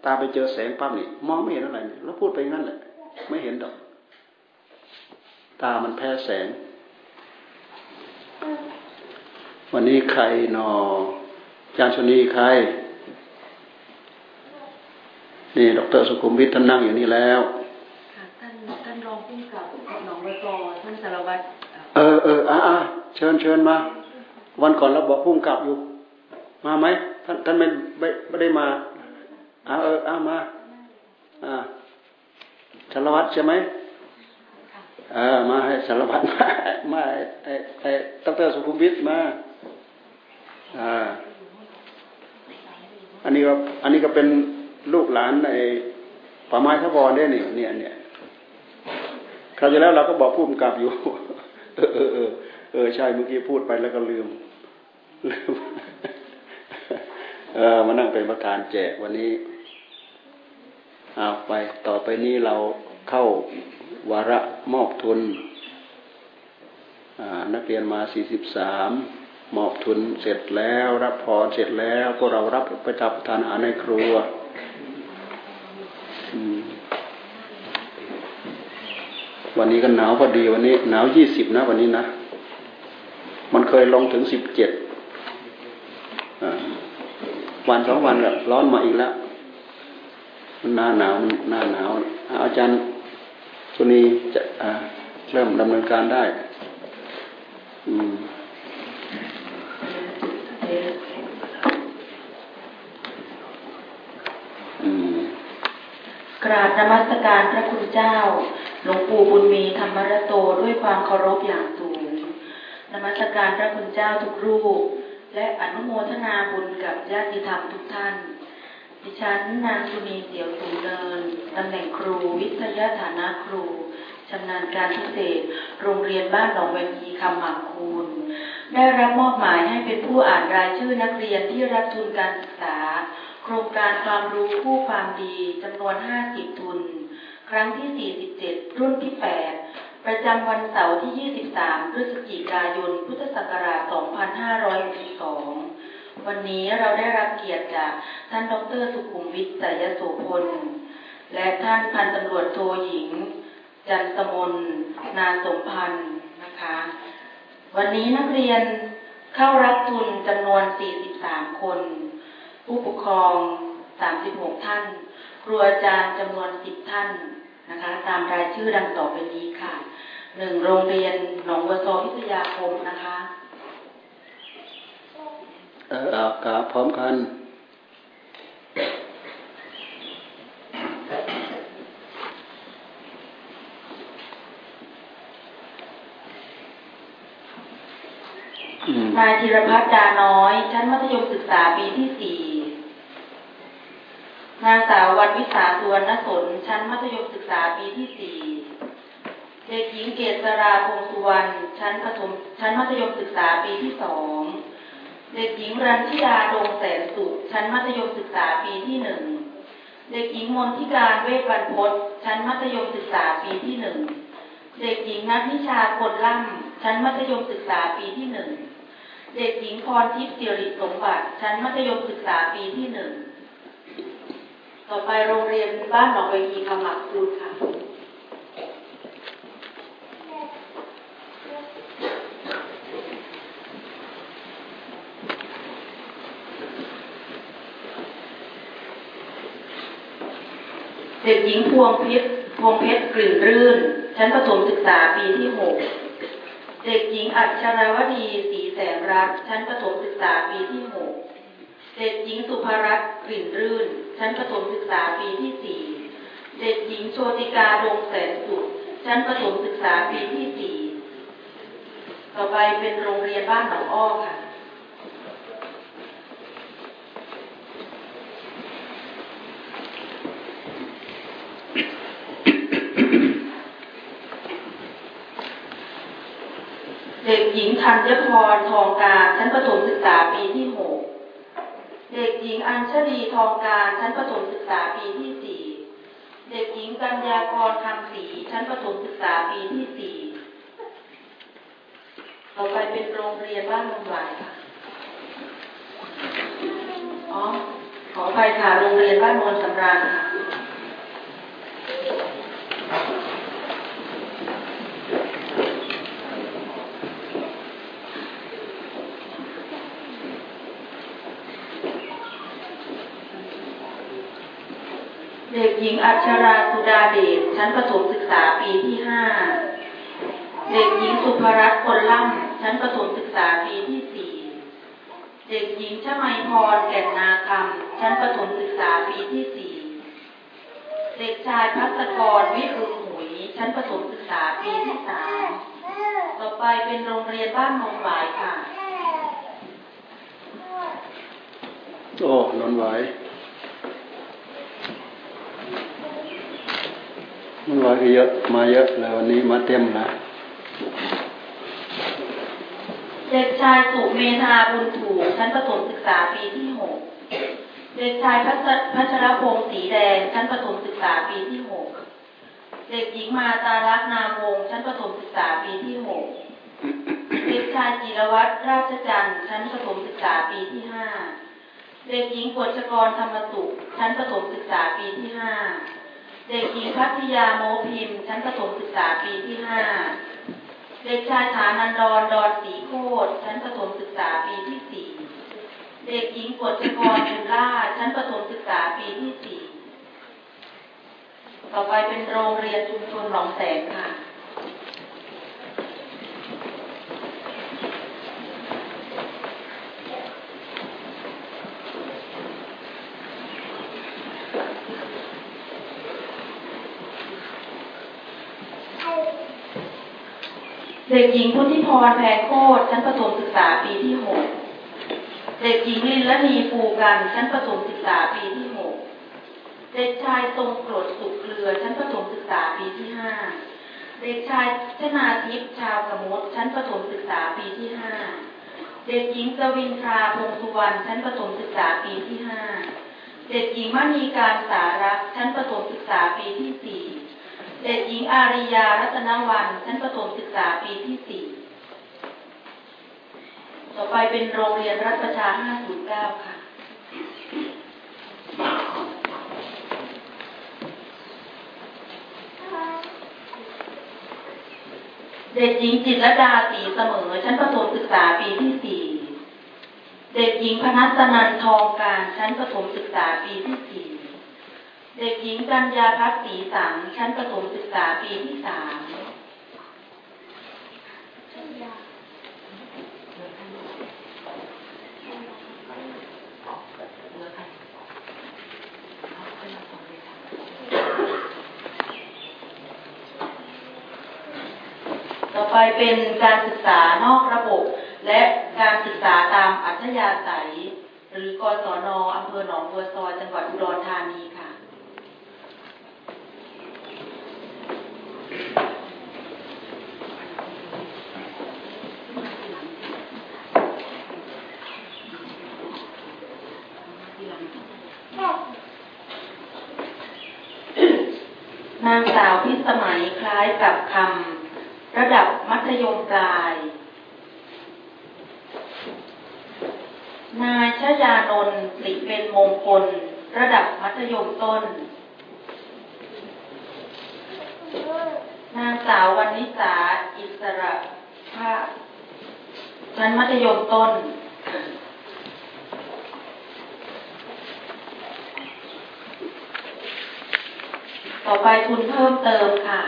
ตาไปเจอแสงปั๊บนี่มองไม่เห็นอะไรแล้วพูดไปงั้นแหละ ไม่เห็นดอก ตามันแพ้แสง วันนี้ใครนอ จารชนีใคร นี่ ดรสุขุมวิทท่านนั่งอยู่นี่แล้วท่านท่านรองผู้กับหนองบัวกอท่านสารวัตรเออเอออ่าเชิญเชิญมา วันก่อนเราบอกพุ่งกลับอยู่ มาไหมท่านท่านไม่ไม่ไม่ได้มาเอาเออเอามา อ่าสารวัตรใช่ไหมเออมาให้สารวัตรมามาไอ้ไอ้ดรสุขุมวิทมาอ่า อันนี้ก็อันนี้ก็เป็นลูกหลานไอ้ป่าไม้ทบรได้เนี่ยเนี่ยเนี่ยคราวที่แล้วเราก็บอกพุ่มกลับอยู่ เออเออเออเออใช่เมื่อกี้พูดไปแล้วก็ลืมลืมเออมานั่งเป็นประธานแจกวันนี้เอาไปต่อไปนี้เราเข้าวาระมอบทุนนักเรียนมาสี่สิบสา มอบทุนเสร็จแล้วรับพรเสร็จแล้วพวกเรารับไปจับทานอาหารในครัววันนี้ก็หนาวพอดีวันนี้หนาวยี่สิบนะ วันนี้นะ มันเคยลงถึงสิบเจ็ดวันสองวันก็ร้อนมาอีกแล้วมันหน้าหนาวหน้าหนาว อาจารย์ชุนีจะเริ่มดำเนินการได้ อืม กราบนมัสการพระคุณเจ้า หลวงปู่บุญมีธรรมรโตด้วยความเคารพอย่างสูงนมัสการพระคุณเจ้าทุกรูป และอนุโมทนาบุญกับญาติธรรมทุกท่าน ดิฉันนางสุนีเสียวสูงเนินตำแหน่งครูวิทยาฐานะครูชำนาญการพิเศษ โรงเรียนบ้านหนองเวงีคำหมากคูณได้รับมอบหมายให้เป็นผู้อ่านรายชื่อนักเรียนที่รับทุนการศึกษา โครงการความรู้ผู้ความดีจำนวน 50 ทุน ครั้งที่ 47 รุ่นที่ 8 ประจำวันเสาร์ที่ 23 พฤศจิกายน พุทธศักราช 2562 วันนี้เราได้รับเกียรติจากท่านดรสุขุมวิทย์สายโสพล และท่านพันตำรวจโทหญิง จันตมนนาสมพันธ์นะคะ วันนี้นักเรียนเข้ารับทุนจำนวน 43 คน ผู้ปกครอง 36 ท่าน ครูอาจารย์จำนวน 10 ท่านนะคะ ตามรายชื่อดังต่อไปนี้ค่ะหนึ่งโรงเรียนหนองวัวซอพิทยาคมนะคะเออากาพร้อมกันนายธีรพัฒน์ดาน้อย ชั้นมัธยมศึกษาปีที่สี่ นางสาววันวิสาสุวรรณสน ชั้นมัธยมศึกษาปีที่สี่เด็กหญิงเกษราพงสุวรรณชั้นประถมชั้นมัธยมศึกษาปีที่สองเด็กหญิงรันทิดาดงแสนสุขชั้นมัธยมศึกษาปีที่หนึ่งเด็กหญิงมนทิการเวทบรรพศชั้นมัธยมศึกษาปีที่หนึ่งเด็กหญิงนัทนิชาคนล่ำชั้นมัธยมศึกษาปีที่หนึ่งเด็กหญิงพรทิพย์สิริสมบัติชั้นมัธยมศึกษาปีที่หนึ่ง ต่อไปโรงเรียนบ้านหนองเวทีขมักคูณค่ะเด็กหญิงพวงเพชรพวงเพชรกลิ่นรื่น ชั้นประถมศึกษาปีที่หกเด็กหญิงอัชราวดีสีแสงรัก ชั้นประถมศึกษาปีที่หก เด็กหญิงสุภรัตน์กลิ่นรื่น ชั้นประถมศึกษาปีที่สี่เด็กหญิงโชติกาดงแสนสุขชั้นประถมศึกษาปีที่สี่ต่อไปเป็นโรงเรียนบ้านหนองอ้อค่ะเด็กหญิงธัญพรทองการชั้นประถมศึกษาปี เด็กหญิงอัญชลีทองการชั้นประถมศึกษาปีที่สี่เด็กหญิงกัญญากรคำศรีชั้นประถมศึกษาปีที่สี่ต่อไปเป็นโรงเรียนบ้านลงหวายค่ะอ๋อขอไปค่ะโรงเรียนบ้านโนนสำราญค่ะ เด็กหญิงอัชราสุดาเดชชั้นประถมศึกษาปีที่ห้าเด็กหญิงสุภรัตน์คนล่ำชั้นประถมศึกษาปีที่สี่เด็กหญิงชมัยพรแก่นนาคำชั้นประถมศึกษาปีที่สี่เด็กชายพัศกรวิรุณหุยชั้นประถมศึกษาปีที่สามต่อไปเป็นโรงเรียนบ้านนงหวายค่ะโอ้นนไหว ไหวก็เยอะมาเยอะเลยวันนี้มาเต็มนะเด็กชายสุเมธาบุญถูกชั้นประถมศึกษาปีที่หกเด็กชายพัชพัชรพงศ์สีแดงชั้นประถมศึกษาปีที่หกเด็กหญิงมาตาลักนามวงชั้นประถมศึกษาปีที่หกเด็กชายจิรวัตรราชจันทร์ชั้นประถมศึกษาปีที่ห้าเด็กหญิงกฤษกรธรรมสุขชั้นประถมศึกษาปีที่ห้า เด็กหญิงพัทยาโมพิมพ์ชั้นประถมศึกษาปีที่ห้าเด็กชายฐานันดรดอนสีโคตชั้นประถมศึกษาปีที่สี่เด็กหญิงกฤษกรบุญล่าชั้นประถมศึกษาปีที่สี่ต่อไปเป็นโรงเรียนชุมชนหนองแสงค่ะ เด็กหญิงพุทธิพรแพรโคตชั้นประถมศึกษาปีที่หกเด็กหญิงลินละนีฟูกันชั้นประถมศึกษาปีที่หกเด็กชายทรงโกรธสุขเครือชั้นประถมศึกษาปีที่ห้าเด็กชายชนาทิพย์ชาวกมดชั้นประถมศึกษาปีที่ห้าเด็กหญิงกวินทราพงสุวรรณชั้นประถมศึกษาปีที่ห้าเด็กหญิงมณีการสารักชั้นประถมศึกษาปีที่สี่ เด็กหญิงอาริยารัตนวันชั้นประถมศึกษาปีที่สี่ต่อไปเป็นโรงเรียนรัฐประชา 509 ค่ะ เด็กหญิงจิตรดาสีเสมอ ชั้นประถมศึกษาปีที่สี่ เด็กหญิงพนัสนันทองการ ชั้นประถมศึกษาปีที่สี่ เด็กหญิงกัญญาพัฒศรีสังชั้นประถมศึกษาปีที่สามต่อไปเป็นการศึกษานอกระบบ และการศึกษาตามอัธยาศัย หรือกศนอำเภอหนองบัวซอยจังหวัดอุดรธานีางสาวพิสมัยค ล้ายกับคำระดับมัธยมปลาย นายชยานนท์สิเป็นมงคล ระดับมัธยมต้น นางสาววันนิสาอิสระภาพชั้นมัธยมต้นต่อไปทุนเพิ่มเติมค่ะ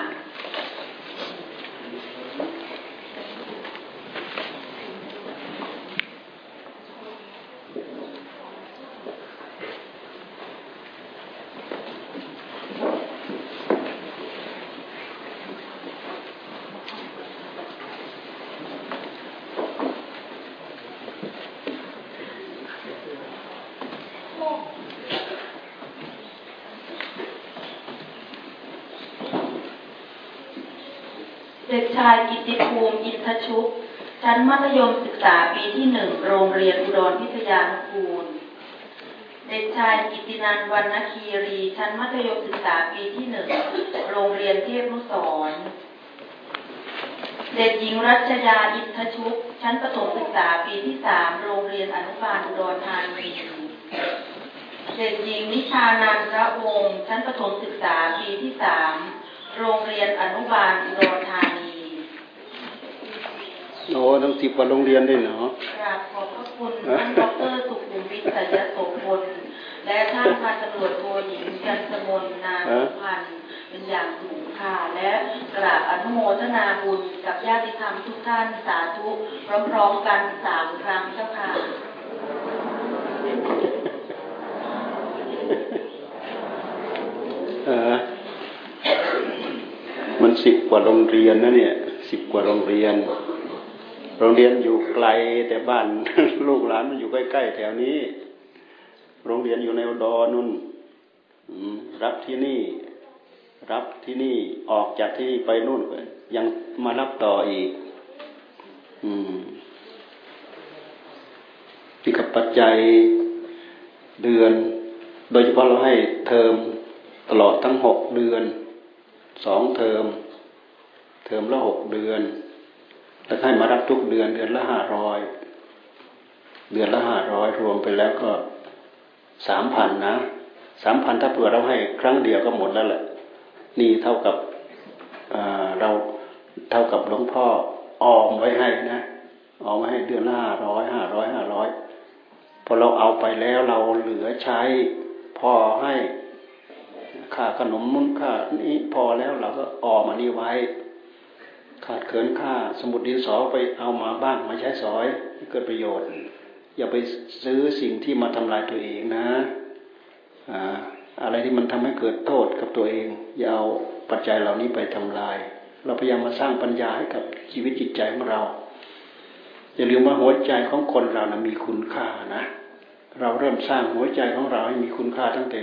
เด็กชายกิติภูมิอิน ทชุกชั้นมัธยมศึกษาปีที่หนึ่งโรงเรียนอุดรพิทยานุกูล เด็กชายกิตินันวรรณคีรี ชั้นมัธยมศึกษาปีที่หนึ่งโรงเรียนเทพนุสรเด็กหญิงรัชยาอินทชุกชั้นประถมศึกษาปีที่สามโรงเรียนอนุบาลอุดรธานีเด็กหญิงนิชานันทระวงศ์ชั้นประถมศึกษาปีที่สามโรงเรียนอนุบาลอุดรธานี โอ้ทั้งสิบกว่าโรงเรียนด้วยเนาะกราบขอบพระคุณท่านดรสุขุมวิทย์สยโสพลและท่านพันตำรวจโทหญิงจันทมนนาสุพันธ์เป็นอย่างสูงค่ะและกราบอนุโมทนาบุญกับญาติธรรมทุกท่านสาธุพร้อมๆกันสามครั้งเจ้าค่ะมันสิบกว่าโรงเรียนนะเนี่ยสิบกว่าโรงเรียน โรงเรียนอยู่ไกลแต่บ้านลูกหลานมันอยู่ใกล้ๆแถวนี้ โรงเรียนอยู่ในอุดรนุ่นรับที่นี่ รับที่นี่ออกจากที่นี่ไปนู่นยังมารับต่ออีก อืมที่กับปัจจัยเดือน โดยเฉพาะเราให้เทอมตลอดทั้งหกเดือนสองเทอม เทอมละหกเดือน แล้วให้มารับทุกเดือนเดือนละห้าร้อยเดือนละห้าร้อยรวมไปแล้วก็สามพันนะสามพันถ้าเผื่อเราให้ครั้งเดียวก็หมดแล้วแหละ นี่เท่ากับเราเท่ากับหลวงพ่อออมไว้ให้นะออมไว้ให้เดือนละห้าร้อยห้าร้อยห้าร้อยพอเราเอาไปแล้วเราเหลือใช้พอให้ค่าขนมนุ่นค่านี้พอแล้วเราก็ออมอันนี้ไว้ ขาดเขินค่า สมุดดินสอไปเอามาบ้างมาใช้สอยเกิดประโยชน์ อย่าไปซื้อสิ่งที่มาทำลายตัวเองนะอะอะไรที่มันทำให้เกิดโทษกับตัวเอง อย่าเอาปัจจัยเหล่านี้ไปทำลาย เราพยายามมาสร้างปัญญาให้กับชีวิตจิตใจของเรา อย่าลืมว่าหัวใจของคนเรานะมีคุณค่านะ เราเริ่มสร้างหัวใจของเราให้มีคุณค่าตั้งแต่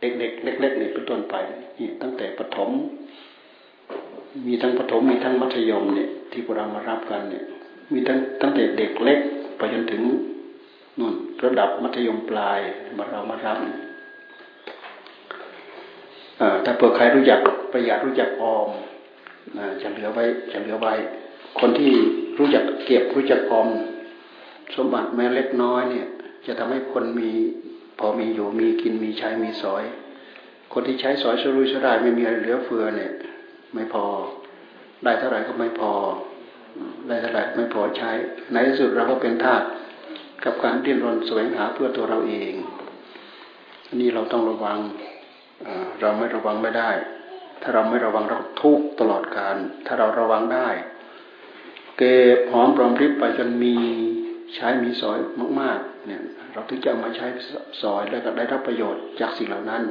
เด็กๆเล็กๆนี่เป็นต้นไปนี่ตั้งแต่ปฐม มีทั้งปฐมมีทั้งมัธยมเนี่ย ที่พวกเรามารับกันเนี่ย มีทั้งตั้งแต่เด็กเล็กไปจนถึงนู่นระดับมัธยมปลายมาเรามารับถ้าเผื่อใครรู้จักประหยัดรู้จักออมจะเหลือไว้จะเหลือไว้ คนที่รู้จักเก็บรู้จักออม สมบัติแม้เล็กน้อยเนี่ย จะทำให้คนมีพอมีอยู่มีกินมีใช้มีสอย คนที่ใช้สอยสรุยสรายไม่มีอะไรเหลือเฟือเนี่ย ไม่พอ ได้เท่าไหร่ก็ไม่พอ ได้เท่าไหร่ไม่พอใช้ ในที่สุดเราก็เป็นทาสกับการดิ้นรนแสวงหาเพื่อตัวเราเองอันนี้เราต้องระวังเราไม่ระวังไม่ได้ ถ้าเราไม่ระวังเราทุกตลอดการ ถ้าเราระวังได้ เก็บหอมปลอมริบไปจนมีใช้มีสอยมาก ๆ เนี่ย เราถึงจะเอามาใช้สอยแล้วก็ได้รับประโยชน์จากสิ่งเหล่านั้น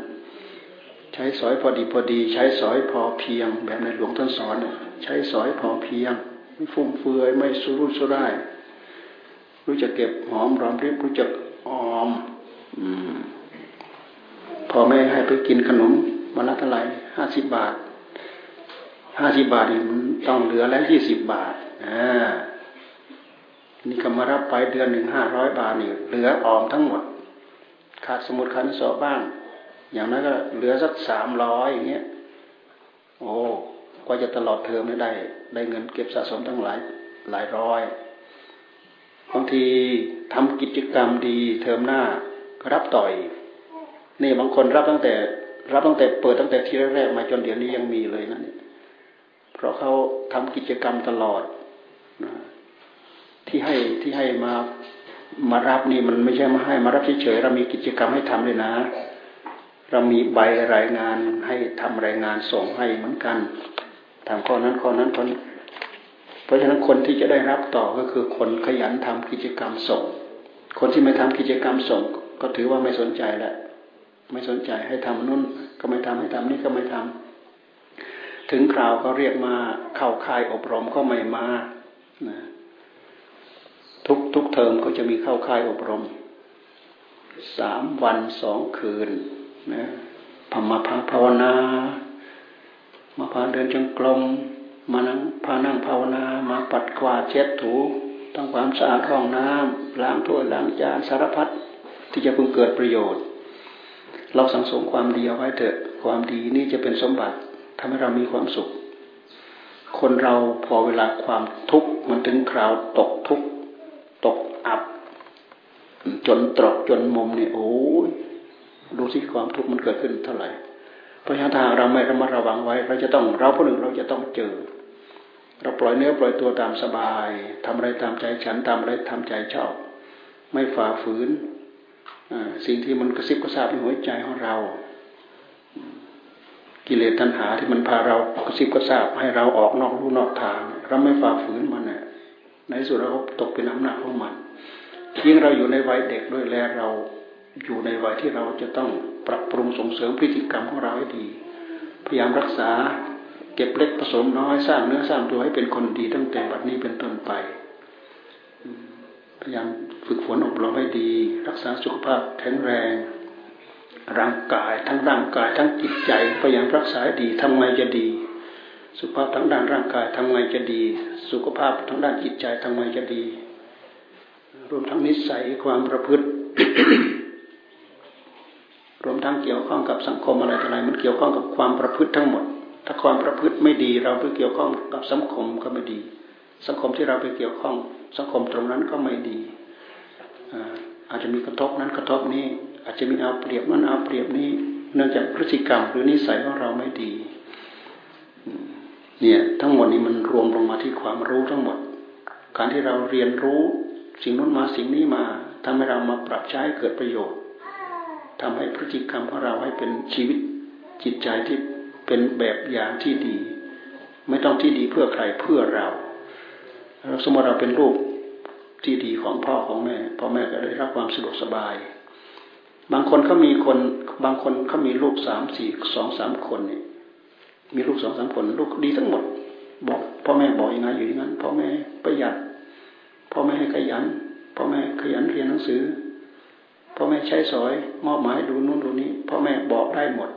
ใช้สอยพอดีพอดี ใช้สอยพอเพียง แบบในหลวงท่านสอนใช้สอยพอเพียง ไม่ฟุ่มเฟือยไม่สุรุ่ยสุร่ายรู้จักเก็บหอมรอมริบรู้จักออมอืมพอแม่ให้ไปกินขนมวันละเท่าไหร่ห้าสิบบาทห้าสิบบาทนี่มันต้องเหลือแล้วยี่สิบบาทอ่านี่ก็มารับไปเดือนหนึ่งห้าร้อยบาทนี่เหลือออมทั้งหมด ขาดสมุดคันสอบบ้าง อย่างนั้นก็เหลือสักสามร้อยอย่างเงี้ย โอ้ก็จะตลอดเทอมได้ ได้เงินเก็บสะสมทั้งหลายหลายร้อยบางทีทำกิจกรรมดีเทอมหน้ารับต่อยนี่บางคนรับตั้งแต่ รับตั้งแต่เปิดตั้งแต่ที่แรกมาจนเดี๋ยวนี้ยังมีเลยนะเนี่ยเพราะเขาทำกิจกรรมตลอดนะที่ให้ที่ให้มามารับนี่มันไม่ใช่มาให้มารับเฉยๆเรามีกิจกรรมให้ทำเลยนะ เรามีใบรายงานให้ทำรายงานส่งให้เหมือนกันทำข้อนั้นข้อนั้นข้อนี้เพราะฉะนั้นคนที่จะได้รับต่อก็คือคนขยันทำกิจกรรมส่ง คนที่ไม่ทำกิจกรรมส่ง ก็ถือว่าไม่สนใจแหล้วไม่สนใจให้ทำนู่นก็ไม่ทำให้ทำนี่ก็ไม่ทำถึงคราวเขาเรียกมาเข้าค่ายอบรมก็ไม่มานะทุกทุกเทอมเขาจะมีเข้าค่ายอบรมสามวันสองคืน นะพมาพาภาวนา มาพาเดินจงกรม มานั่งพานั่งภาวนา มาปัดกวาดเช็ดถูทำความสะอาดห้องน้ำล้างถ้วยล้างจานสารพัดที่จะเพิ่งเกิดประโยชน์ เราสังสมความดีเอาไว้เถอะ ความดีนี่จะเป็นสมบัติทำให้เรามีความสุข คนเราพอเวลาความทุกข์มันถึงคราวตกทุกข์ตกอับ จนตรอกจนมุมเนี่ยโอ้ย ดูสิความทุกข์มันเกิดขึ้นเท่าไหร่เพราะฉะนั้นถ้าเราไม่ระมัดระวังไว้ เราจะต้องเราผู้หนึ่งเราจะต้องเจอ เราปล่อยเนื้อปล่อยตัวตามสบายทำอะไรตามใจฉันทำอะไรทำใจชอบ ไม่ฝ่าฝืนสิ่งที่มันกระซิบกระซาบในหัวใจของเรา กิเลสตัณหาที่มันพาเรากระซิบกระซาบให้เราออกนอกรูนอกทาง เราไม่ฝ่าฝืนมันเนี่ยในสุดเราตกเป็นอำนาจของมันยิ่งเราอยู่ในวัยเด็กด้วยแล้วเรา อยู่ในวัยที่เราจะต้องปรับปรุงส่งเสริมพฤติกรรมของเราให้ดี พยายามรักษาเก็บเล็กผสมน้อยสร้างเนื้อสร้างตัวให้เป็นคนดีตั้งแต่บัดนี้เป็นต้นไป พยายามฝึกฝนอบรมให้ดี รักษาสุขภาพแข็งแรง ร่างกายทั้งร่างกายทั้งจิตใจพยายามรักษาดีทำไงจะดี สุขภาพทั้งด้านร่างกายทำไงจะดี สุขภาพทั้งด้านจิตใจทำไงจะดี รวมทั้งนิสัยความประพฤติ รวมทั้งเกี่ยวข้องกับสังคมอะไรต่ออะไร มันเกี่ยวข้องกับความประพฤติทั้งหมด ถ้าความประพฤติไม่ดี เราไปเกี่ยวข้องกับสังคมก็ไม่ดี สังคมที่เราไปเกี่ยวข้อง สังคมตรงนั้นก็ไม่ดี อาจจะมีกระทบนั้นกระทบนี้ อาจจะมีเอาเปรียบนั้นเอาเปรียบนี้ เนื่องจากพฤติกรรมหรือนิสัยของเราไม่ดี เนี่ยทั้งหมดนี้มันรวมลงมาที่ความรู้ทั้งหมด การที่เราเรียนรู้สิ่งนู้นมาสิ่งนี้มาทำให้เรามาปรับใช้เกิดประโยชน์ ทำให้พฤติกรรมของเราให้เป็นชีวิตจิตใจที่เป็นแบบอย่างที่ดี ไม่ต้องที่ดีเพื่อใครเพื่อเราเราสมมติเราเป็นลูกที่ดีของพ่อของแม่พ่อแม่ก็ได้รับความสะดวกสบาย บางคนเขามีคนบางคนเขามีลูกสามสี่สองสามคนเนี่ยมีลูกสองสามคน ลูกดีทั้งหมด บอก พ่อแม่บอกอยังไงอยู่อย่างนั้น พ่อแม่ประหยัดพ่อแม่ให้ขยันพ่อแม่ขยันเรียนหนังสือ พ่อแม่ใช้สอยมอบหมายดูนู่นดูนี้พ่อแม่บอกได้หมด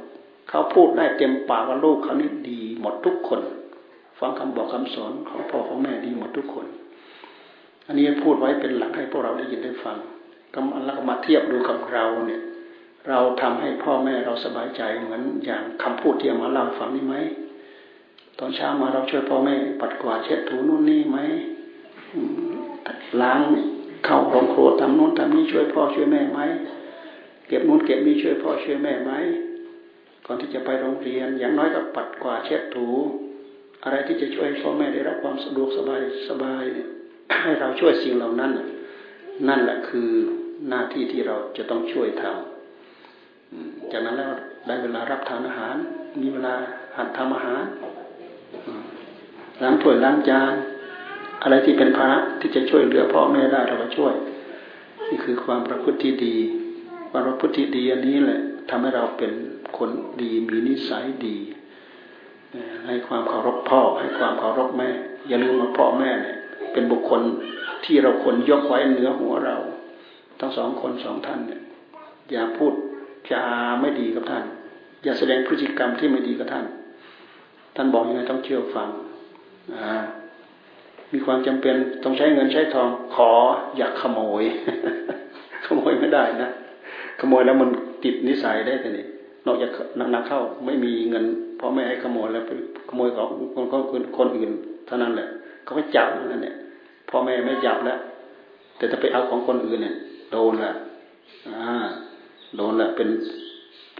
เขาพูดได้เต็มปากว่าลูกเขานี่ดีหมดทุกคน ฟังคำบอกคำสอนของพ่อของแม่ดีหมดทุกคน อันนี้พูดไว้เป็นหลักให้พวกเราได้ยินได้ฟังก็แล้วก็มาเทียบดูกับเราเนี่ย เราทำให้พ่อแม่เราสบายใจเหมือนอย่างคำพูดที่มาเล่าฟังนี่ไหมตอนเช้ามาเราช่วยพ่อแม่ปัดกวาดเช็ดถูนู่นนี่ไหมล้างเข้าโรงครัวทำนู้นทำนี้ช่วยพ่อช่วยแม่ไหมเก็บนู้นเก็บนี้ช่วยพ่อช่วยแม่ไหมก่อนที่จะไปโรงเรียนอย่างน้อยก็ปัดกวาดเช็ดถู อะไรที่จะช่วยพ่อแม่ได้รับความสะดวกสบายสบายให้เราช่วยสิ่งเหล่านั้น นั่นแหละคือหน้าที่ที่เราจะต้องช่วยทำจากนั้นแล้วได้เวลารับทานอาหาร มีเวลาหัดทำอาหารล้างถ้วยล้างจาน อะไรที่เป็นภาระที่จะช่วยเหลือพ่อแม่ได้เราก็ช่วย นี่คือความประพฤติที่ดีความประพฤติที่ดีอันนี้แหละทำให้เราเป็นคนดีมีนิสัยดี ให้ความเคารพพ่อ ให้ความเคารพแม่ อย่าลืมว่าพ่อแม่เนี่ยเป็นบุคคลที่เราควรยกไว้เหนือหัวเรา ทั้งสองคนสองท่านเนี่ยอย่าพูดจาไม่ดีกับท่าน อย่าแสดงพฤติกรรมที่ไม่ดีกับท่าน ท่านบอกยังไงต้องเชื่อฟังอ่า มีความจำเป็นต้องใช้เงินใช้ทอง ขออยากขโมย ขโมยไม่ได้นะขโมยแล้วมันติดนิสัยได้แต่นี่นอกจากนักเข้าไม่มีเงินพ่อแม่ให้ขโมยแล้วไปขโมยของคนคนคนอื่นเท่านั้นแหละเขาก็จับนั่นแหละพ่อแม่ไม่จับแล้ว แต่ถ้าไปเอาของคนอื่นเนี่ยโดนละอ่าโดนละเป็น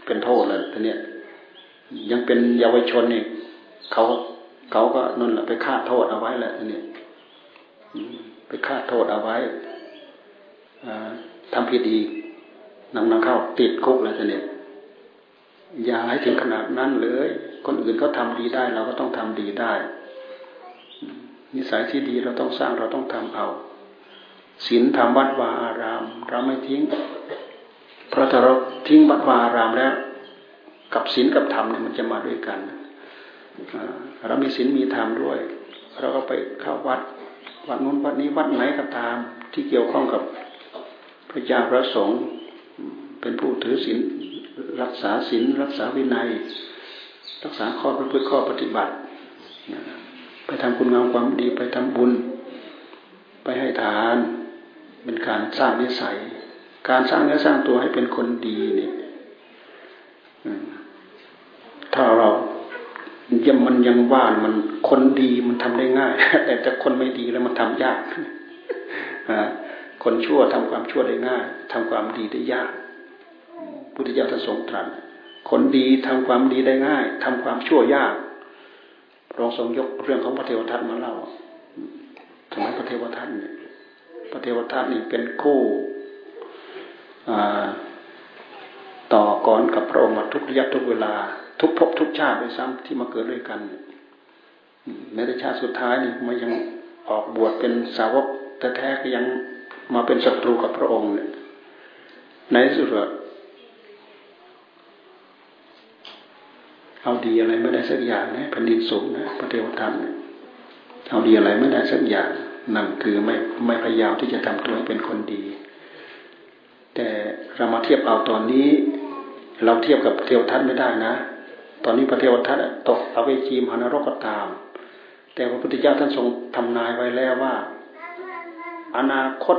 เป็นโทษล้วทีเนี้ยยังเป็นเยาวชนนี่เขาเขาก็นั่นแหละไปฆ่าโทษเอาไว้แหละทีนี้ ไปฆ่าโทษเอาไว้ทำผิดอีกนำนำเข้าติดคุกแล้วเนี่ยอย่าให้ถึงขนาดนั้นเลย คนอื่นเขาทาดีได้ เราก็ต้องทำดีได้ นิสัยที่ดีเราต้องสร้างเราต้องทำเอาศีลธรรมวัดวาอาราม เราไม่ทิ้ง เพราะถ้าเราทิ้งวัดวาอารามแล้ว กับศีลกับธรรมเนี่ยมันจะมาด้วยกันเรามีศีลมีธรรมด้วย เราก็ไปเข้าวัด วัดนู้นวัดนี้วัดไหนก็ตาม ที่เกี่ยวข้องกับพระเจ้าพระสงฆ์เป็นผู้ถือศีลรักษาศีลรักษาวินัย รักษาข้อประพฤติข้อปฏิบัติ ไปทำคุณงามความดีไปทำบุญ ไปให้ทาน เป็นการสร้างนิสัย การสร้างเนื้อสร้างตัวให้เป็นคนดีเนี่ยถ้าเรา ยังมันยังว่านมันคนดีมันทำได้ง่าย แต่แต่คนไม่ดีแล้วมันทำยากคนชั่วทำความชั่วได้ง่ายทำความดีได้ยากพุทธเจ้าท่านทรงตรัสคนดีทำความดีได้ง่ายทำความชั่วยากรองทรงยกเรื่องของพระเทวทัตมาเล่าสมัยพระเทวทัตเนี่ยพระเทวทัตนี่เป็นคู่ต่อก่อนกับพระองค์มาทุกระยะทุกเวลา ทุกภพทุกชาติไปซ้ำที่มาเกิดด้วยกันแม้แต่ชาติสุดท้ายนี่มายังออกบวชเป็นสาวกแต่แท้ก็ยังมาเป็นศัตรูกับพระองค์เนี่ยในสุดเอาดีอะไรไม่ได้สักอย่างนะแผ่นดินสูงนะพระเทวทัตเอาดีอะไรไม่ได้สักอย่างนั่นคือไม่ไม่พยายามที่จะทำตัวเป็นคนดี แต่เรามาเทียบเอาตอนนี้ เราเทียบกับเทวทัตไม่ได้นะ ตอนนี้พระเทวทัตตกอเวจีมหานรกก็ตาม แต่พระพุทธเจ้าท่านทรงทำนายไว้แล้วว่า อนาคต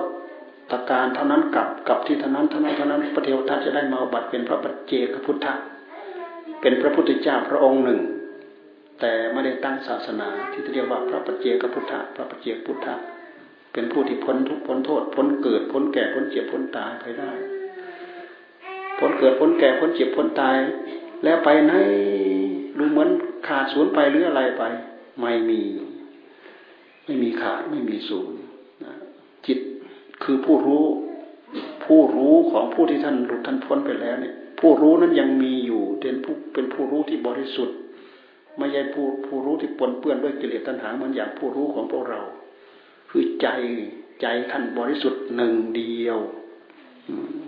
ตการเท่านั้นกับกับที่เท่านั้นเท่านั้นเท่านั้นพระเทวทัตจะได้มาบัติเป็นพระปัจเจกพุทธเป็นพระพุทธเจ้าพระองค์หนึ่ง แต่ไม่ได้ตั้งศาสนาที่เรียกว่าพระปัจเจกพุทธพระปัจเจกพุทธเป็นผู้ที่พ้นทุกพ้นโทษพ้นเกิดพ้นแก่พ้นเจ็บพ้นตายไปได้พ้นเกิดพ้นแก่พ้นเจ็บพ้นตาย แล้วไปไหนรู้เหมือนขาดศูนย์ไปหรืออะไรไป ไม่มี ไม่มีขาดไม่มีศูนย์จิตคือผู้รู้ ผู้รู้ของผู้ที่ท่านหลุดท่านพ้นไปแล้วเนี่ย ผู้รู้นั้นยังมีอยู่เป็นผู้เป็นผู้รู้ที่บริสุทธิ์ ไม่ใช่ผู้ผู้รู้ที่ปนเปื้อนด้วยกิเลสตัณหาเหมือนอย่างผู้รู้ของพวกเรา คือใจใจท่านบริสุทธิ์หนึ่งเดียว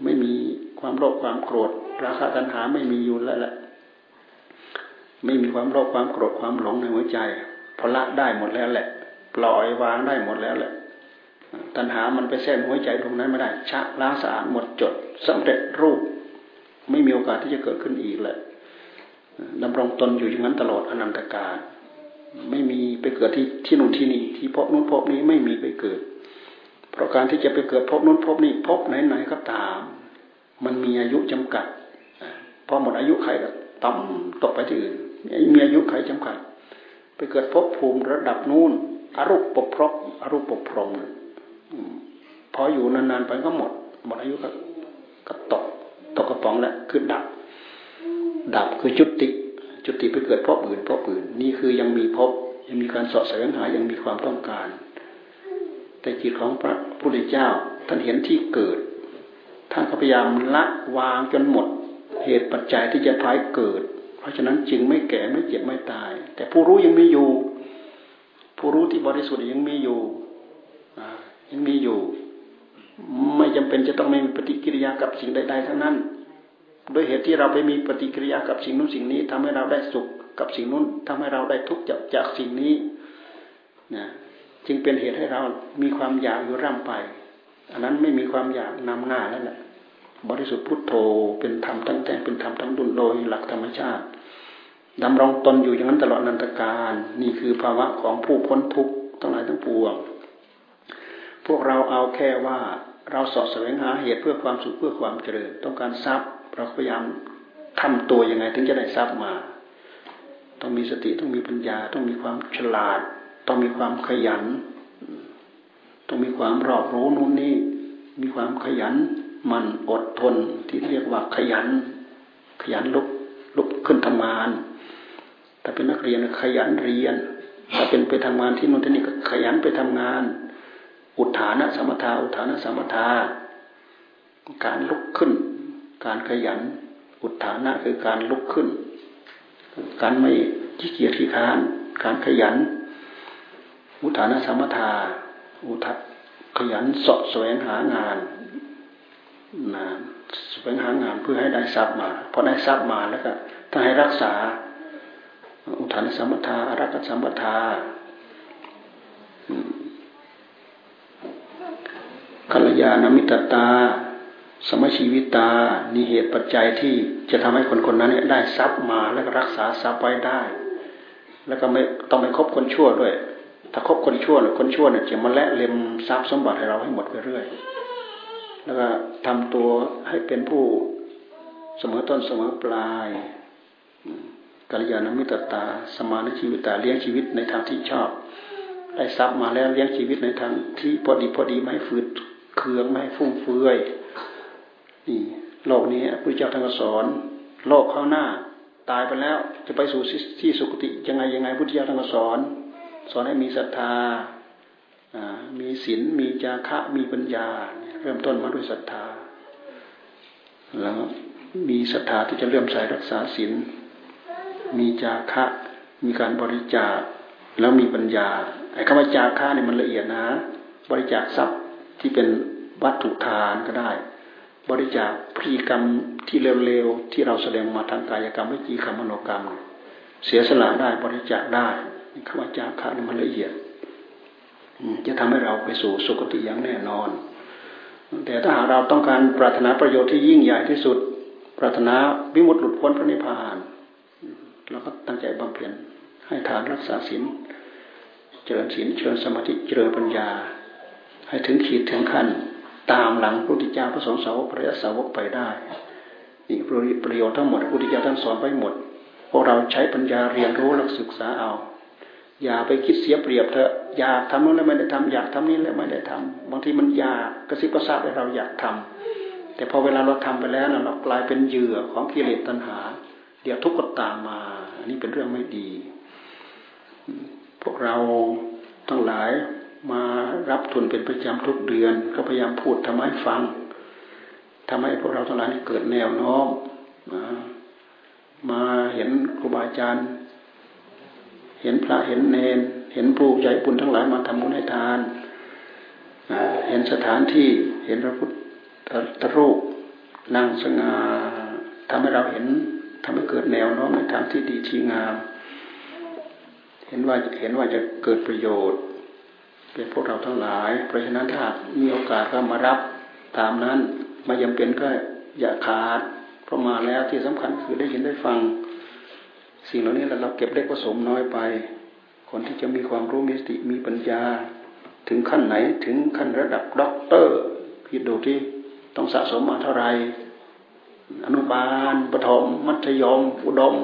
ไม่มีความโลภความโกรธ ราคะตัณหาไม่มีอยู่แล้วแหละ ไม่มีความโลภความโกรธความหลงในหัวใจพละได้หมดแล้วแหละ ปล่อยวางได้หมดแล้วแหละ ตัณหามันไปแทรกหัวใจตรงนั้นไม่ได้ชะล้างสะอาดหมดจดสำเร็จรูป ไม่มีโอกาสที่จะเกิดขึ้นอีกเลยดำรงตนอยู่อย่างนั้นตลอดอนันตกาลไม่มีไปเกิดที่ที่นู่นที่นี่ที่พบนู้นพบนี้ไม่มีไปเกิด เพราะการที่จะไปเกิดพบนู้นพบนี้พบไหนๆก็ตาม มันมีอายุจำกัด พอหมดอายุใครก็ต่ำตกไปที่อื่นมีอายุใครจำกัด ไปเกิดพบภูมิระดับนู้นอรูปปพรกอรูปปพรมพออยู่นานๆไปก็หมด หมดอายุก็ก็ตกตกกระป๋องแล้วคือดับ ดับคือจุติ จุติไปเกิดพบอื่นพบอื่น นี่คือยังมีพบยังมีการสอบแสวงหายังมีความต้องการ แต่จิตของพระพุทธเจ้า ท่านเห็นที่เกิด ท่านพยายามละวางจนหมด เหตุปัจจัยที่จะพายเกิด เพราะฉะนั้นจึงไม่แก่ไม่เจ็บไม่ตาย แต่ผู้รู้ยังมีอยู่ ผู้รู้ที่บริสุทธิ์ยังมีอยู่ยังมีอยู่ ไม่จำเป็นจะต้องไม่มีปฏิกิริยากับสิ่งใด ๆ ทั้งนั้น โดยเหตุที่เราไปมีปฏิกิริยากับสิ่งนู้นสิ่งนี้ทำให้เราได้สุขกับสิ่งนู้นทำให้เราได้ทุกข์จากจากสิ่งนี้นะจึงเป็นเหตุให้เรามีความอยากอยู่ร่ำไป อันนั้นไม่มีความอยากนำหน้าแล้วแหละ บริสุทธิ์พุทโธเป็นธรรมทั้งแต่เป็นธรรมทั้งดุลโดยหลักธรรมชาติดำรงตนอยู่อย่างนั้นตลอดนันตการนี่คือภาวะของผู้พ้นทุกข์ทั้งหลายทั้งปวง พวกเราเอาแค่ว่าเราสอบแสวงหาเหตุเพื่อความสุขเพื่อความเจริญ ต้องการทรัพย์เราพยายามทำตัวยังไงถึงจะได้ทรัพย์มา ต้องมีสติต้องมีปัญญา ต้องมีความฉลาด ต้องมีความขยัน ต้องมีความรอบรู้นู่นนี่มีความขยัน มันอดทนที่เรียกว่าขยัน ขยันลุกลุกขึ้นทำงานแต่เป็นนักเรียนขยันเรียน ถ้าเป็นไปทำงานที่นู่นที่นี่ก็ขยันไปทำงาน อุทานะสมถาอุทานะสมถาการลุกขึ้น การขยัน อุทานะคือการลุกขึ้น การไม่ขี้เกียจขี้ค้าน การขยัน อุทานะสมถาอุทัขยันสอบแสวงหางาน นะแสวงหางานเพื่อให้ได้ทรัพย์มาพอได้ทรัพย์มาแล้วก็ถ้าให้รักษา อุทานสมถาอรักษสมถากัลยาณมิตรตา สมชีวิตานี่เหตุปัจจัยที่จะทำให้คนคนนั้นได้ทรัพย์มาและรักษาทรัพย์ไว้ได้ แล้วก็ไม่ต้องไม่คบคนชั่วด้วย ถ้าคบคนชั่วคนชั่วเนี่ยจะมาและเล็มทรัพย์สมบัติให้เราให้หมดไปเรื่อย แล้วก็ทำตัวให้เป็นผู้เสมอต้นเสมอปลายกัลยาณมิตรตา สมาธิชีวิตตาเลี้ยงชีวิตในทางที่ชอบได้ทรัพย์มาแล้วเลี้ยงชีวิตในทางที่พอดีพอดีไม่ฝืดเคืองไม่ฟุ่มเฟือยนี่โลกนี้พระเจ้าท่านก็สอน โลกข้างหน้า ตายไปแล้ว จะไปสู่ที่สุคติยังไงยังไงพุทธเจ้าท่านก็สอน สอนให้มีศรัทธามีศีลมีจาคะมีปัญญา เริ่มต้นมาด้วยศรัทธา แล้วมีศรัทธาที่จะเริ่มใส่รักษาศีล มีจาคะ มีการบริจาค แล้วมีปัญญา ไอ้คำว่าจาคะเนี่ยมันละเอียดนะ บริจาคทรัพย์ที่เป็นวัตถุทานก็ได้ บริจาคพฤติกรรมที่เร็วๆ ที่เราแสดงมาทางกายกรรมวิจีกรรมมโนกรรม เสียสละได้บริจาคได้คำว่าจาคะนี่มันละเอียด จะทำให้เราไปสู่สุคติอย่างแน่นอน แต่ถ้าหากเราต้องการปรารถนาประโยชน์ที่ยิ่งใหญ่ที่สุด ปรารถนาวิมุตติหลุดพ้นพระนิพพานเราก็ตั้งใจบำเพ็ญให้ทานรักษาศีลเจริญศีลเจริญสมาธิเจริญปัญญา ให้ถึงขีดถึงขั้นตามหลังพระพุทธเจ้าพระสงฆ์สาวกพระยสาวกไปได้นี่ประโยชน์ทั้งหมดพระพุทธเจ้าท่านสอนไปหมดพวกเราใช้ปัญญาเรียนรู้และศึกษาเอา อย่าไปคิดเสียเปรียบเถอะอยากทำนู้นแล้วไม่ได้ทำอยากทำนี้แล้วไม่ได้ทำบางทีมันอยากกระซิบกระซาบให้เราอยากทำแต่พอเวลาเราทำไปแล้วเรากลายเป็นเหยื่อของกิเลสตัณหา เดี๋ยวทุกข์ก็ตามมา อันนี้เป็นเรื่องไม่ดี พวกเราทั้งหลายมารับทุนเป็นประจำทุกเดือน ก็พยายามพูดทำให้ฟังทำให้พวกเราทั้งหลายเกิดแนวโน้มมาเห็นครูบาอาจารย์ เห็นพระเห็นเนน เห็นผู้ใจบุญทั้งหลายมาทำบุญให้ทาน เห็นสถานที่เห็นพระพุทธรูปนั่งสง่าทำให้เราเห็นทำให้เกิดแนวโน้มในทางที่ดีที่งาม เห็นว่าเห็นว่าจะเกิดประโยชน์เป็นพวกเราทั้งหลาย เพราะฉะนั้นถ้ามีโอกาสก็มารับตามนั้นไม่ยังเป็นก็อย่าขาดพอมาแล้วที่สำคัญคือได้เห็นได้ฟัง สิ่งเหล่านี้เราเก็บเล็กผสมน้อยไป คนที่จะมีความรู้มีสติมีปัญญา ถึงขั้นไหนถึงขั้นระดับด็อกเตอร์คิดดูที่ต้องสะสมมาเท่าไหร่อนุบาลปฐมมัธยมอุดม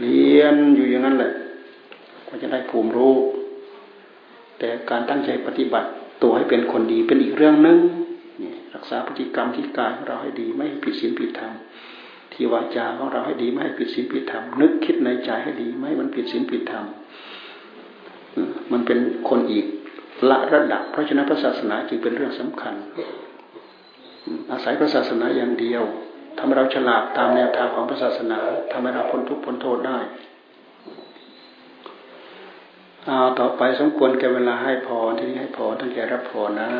เรียนอยู่อย่างนั้นแหละก็จะได้ภูมิรู้ แต่การตั้งใจปฏิบัติตัวให้เป็นคนดีเป็นอีกเรื่องหนึ่งรักษาพฤติกรรมที่กายของเราให้ดีไม่ผิดศีลผิดธรรม ที่วาจาของเราให้ดีไม่ให้ผิดศีลผิดธรรมนึกคิดในใจให้ดีไม่ให้มันผิดศีลผิดธรรมมันเป็นคนอีกละระดับ เพราะฉะนั้นพระศาสนาจึงเป็นเรื่องสำคัญ อาศัยพระศาสนาอย่างเดียวทำให้เราฉลาดตามแนวทางของพระศาสนาทำให้เราพ้นทุกข์พ้นโทษได้เอาต่อไปสมควรแก่เวลาให้พรที่นี้ให้พรตั้งใจรับพรนะ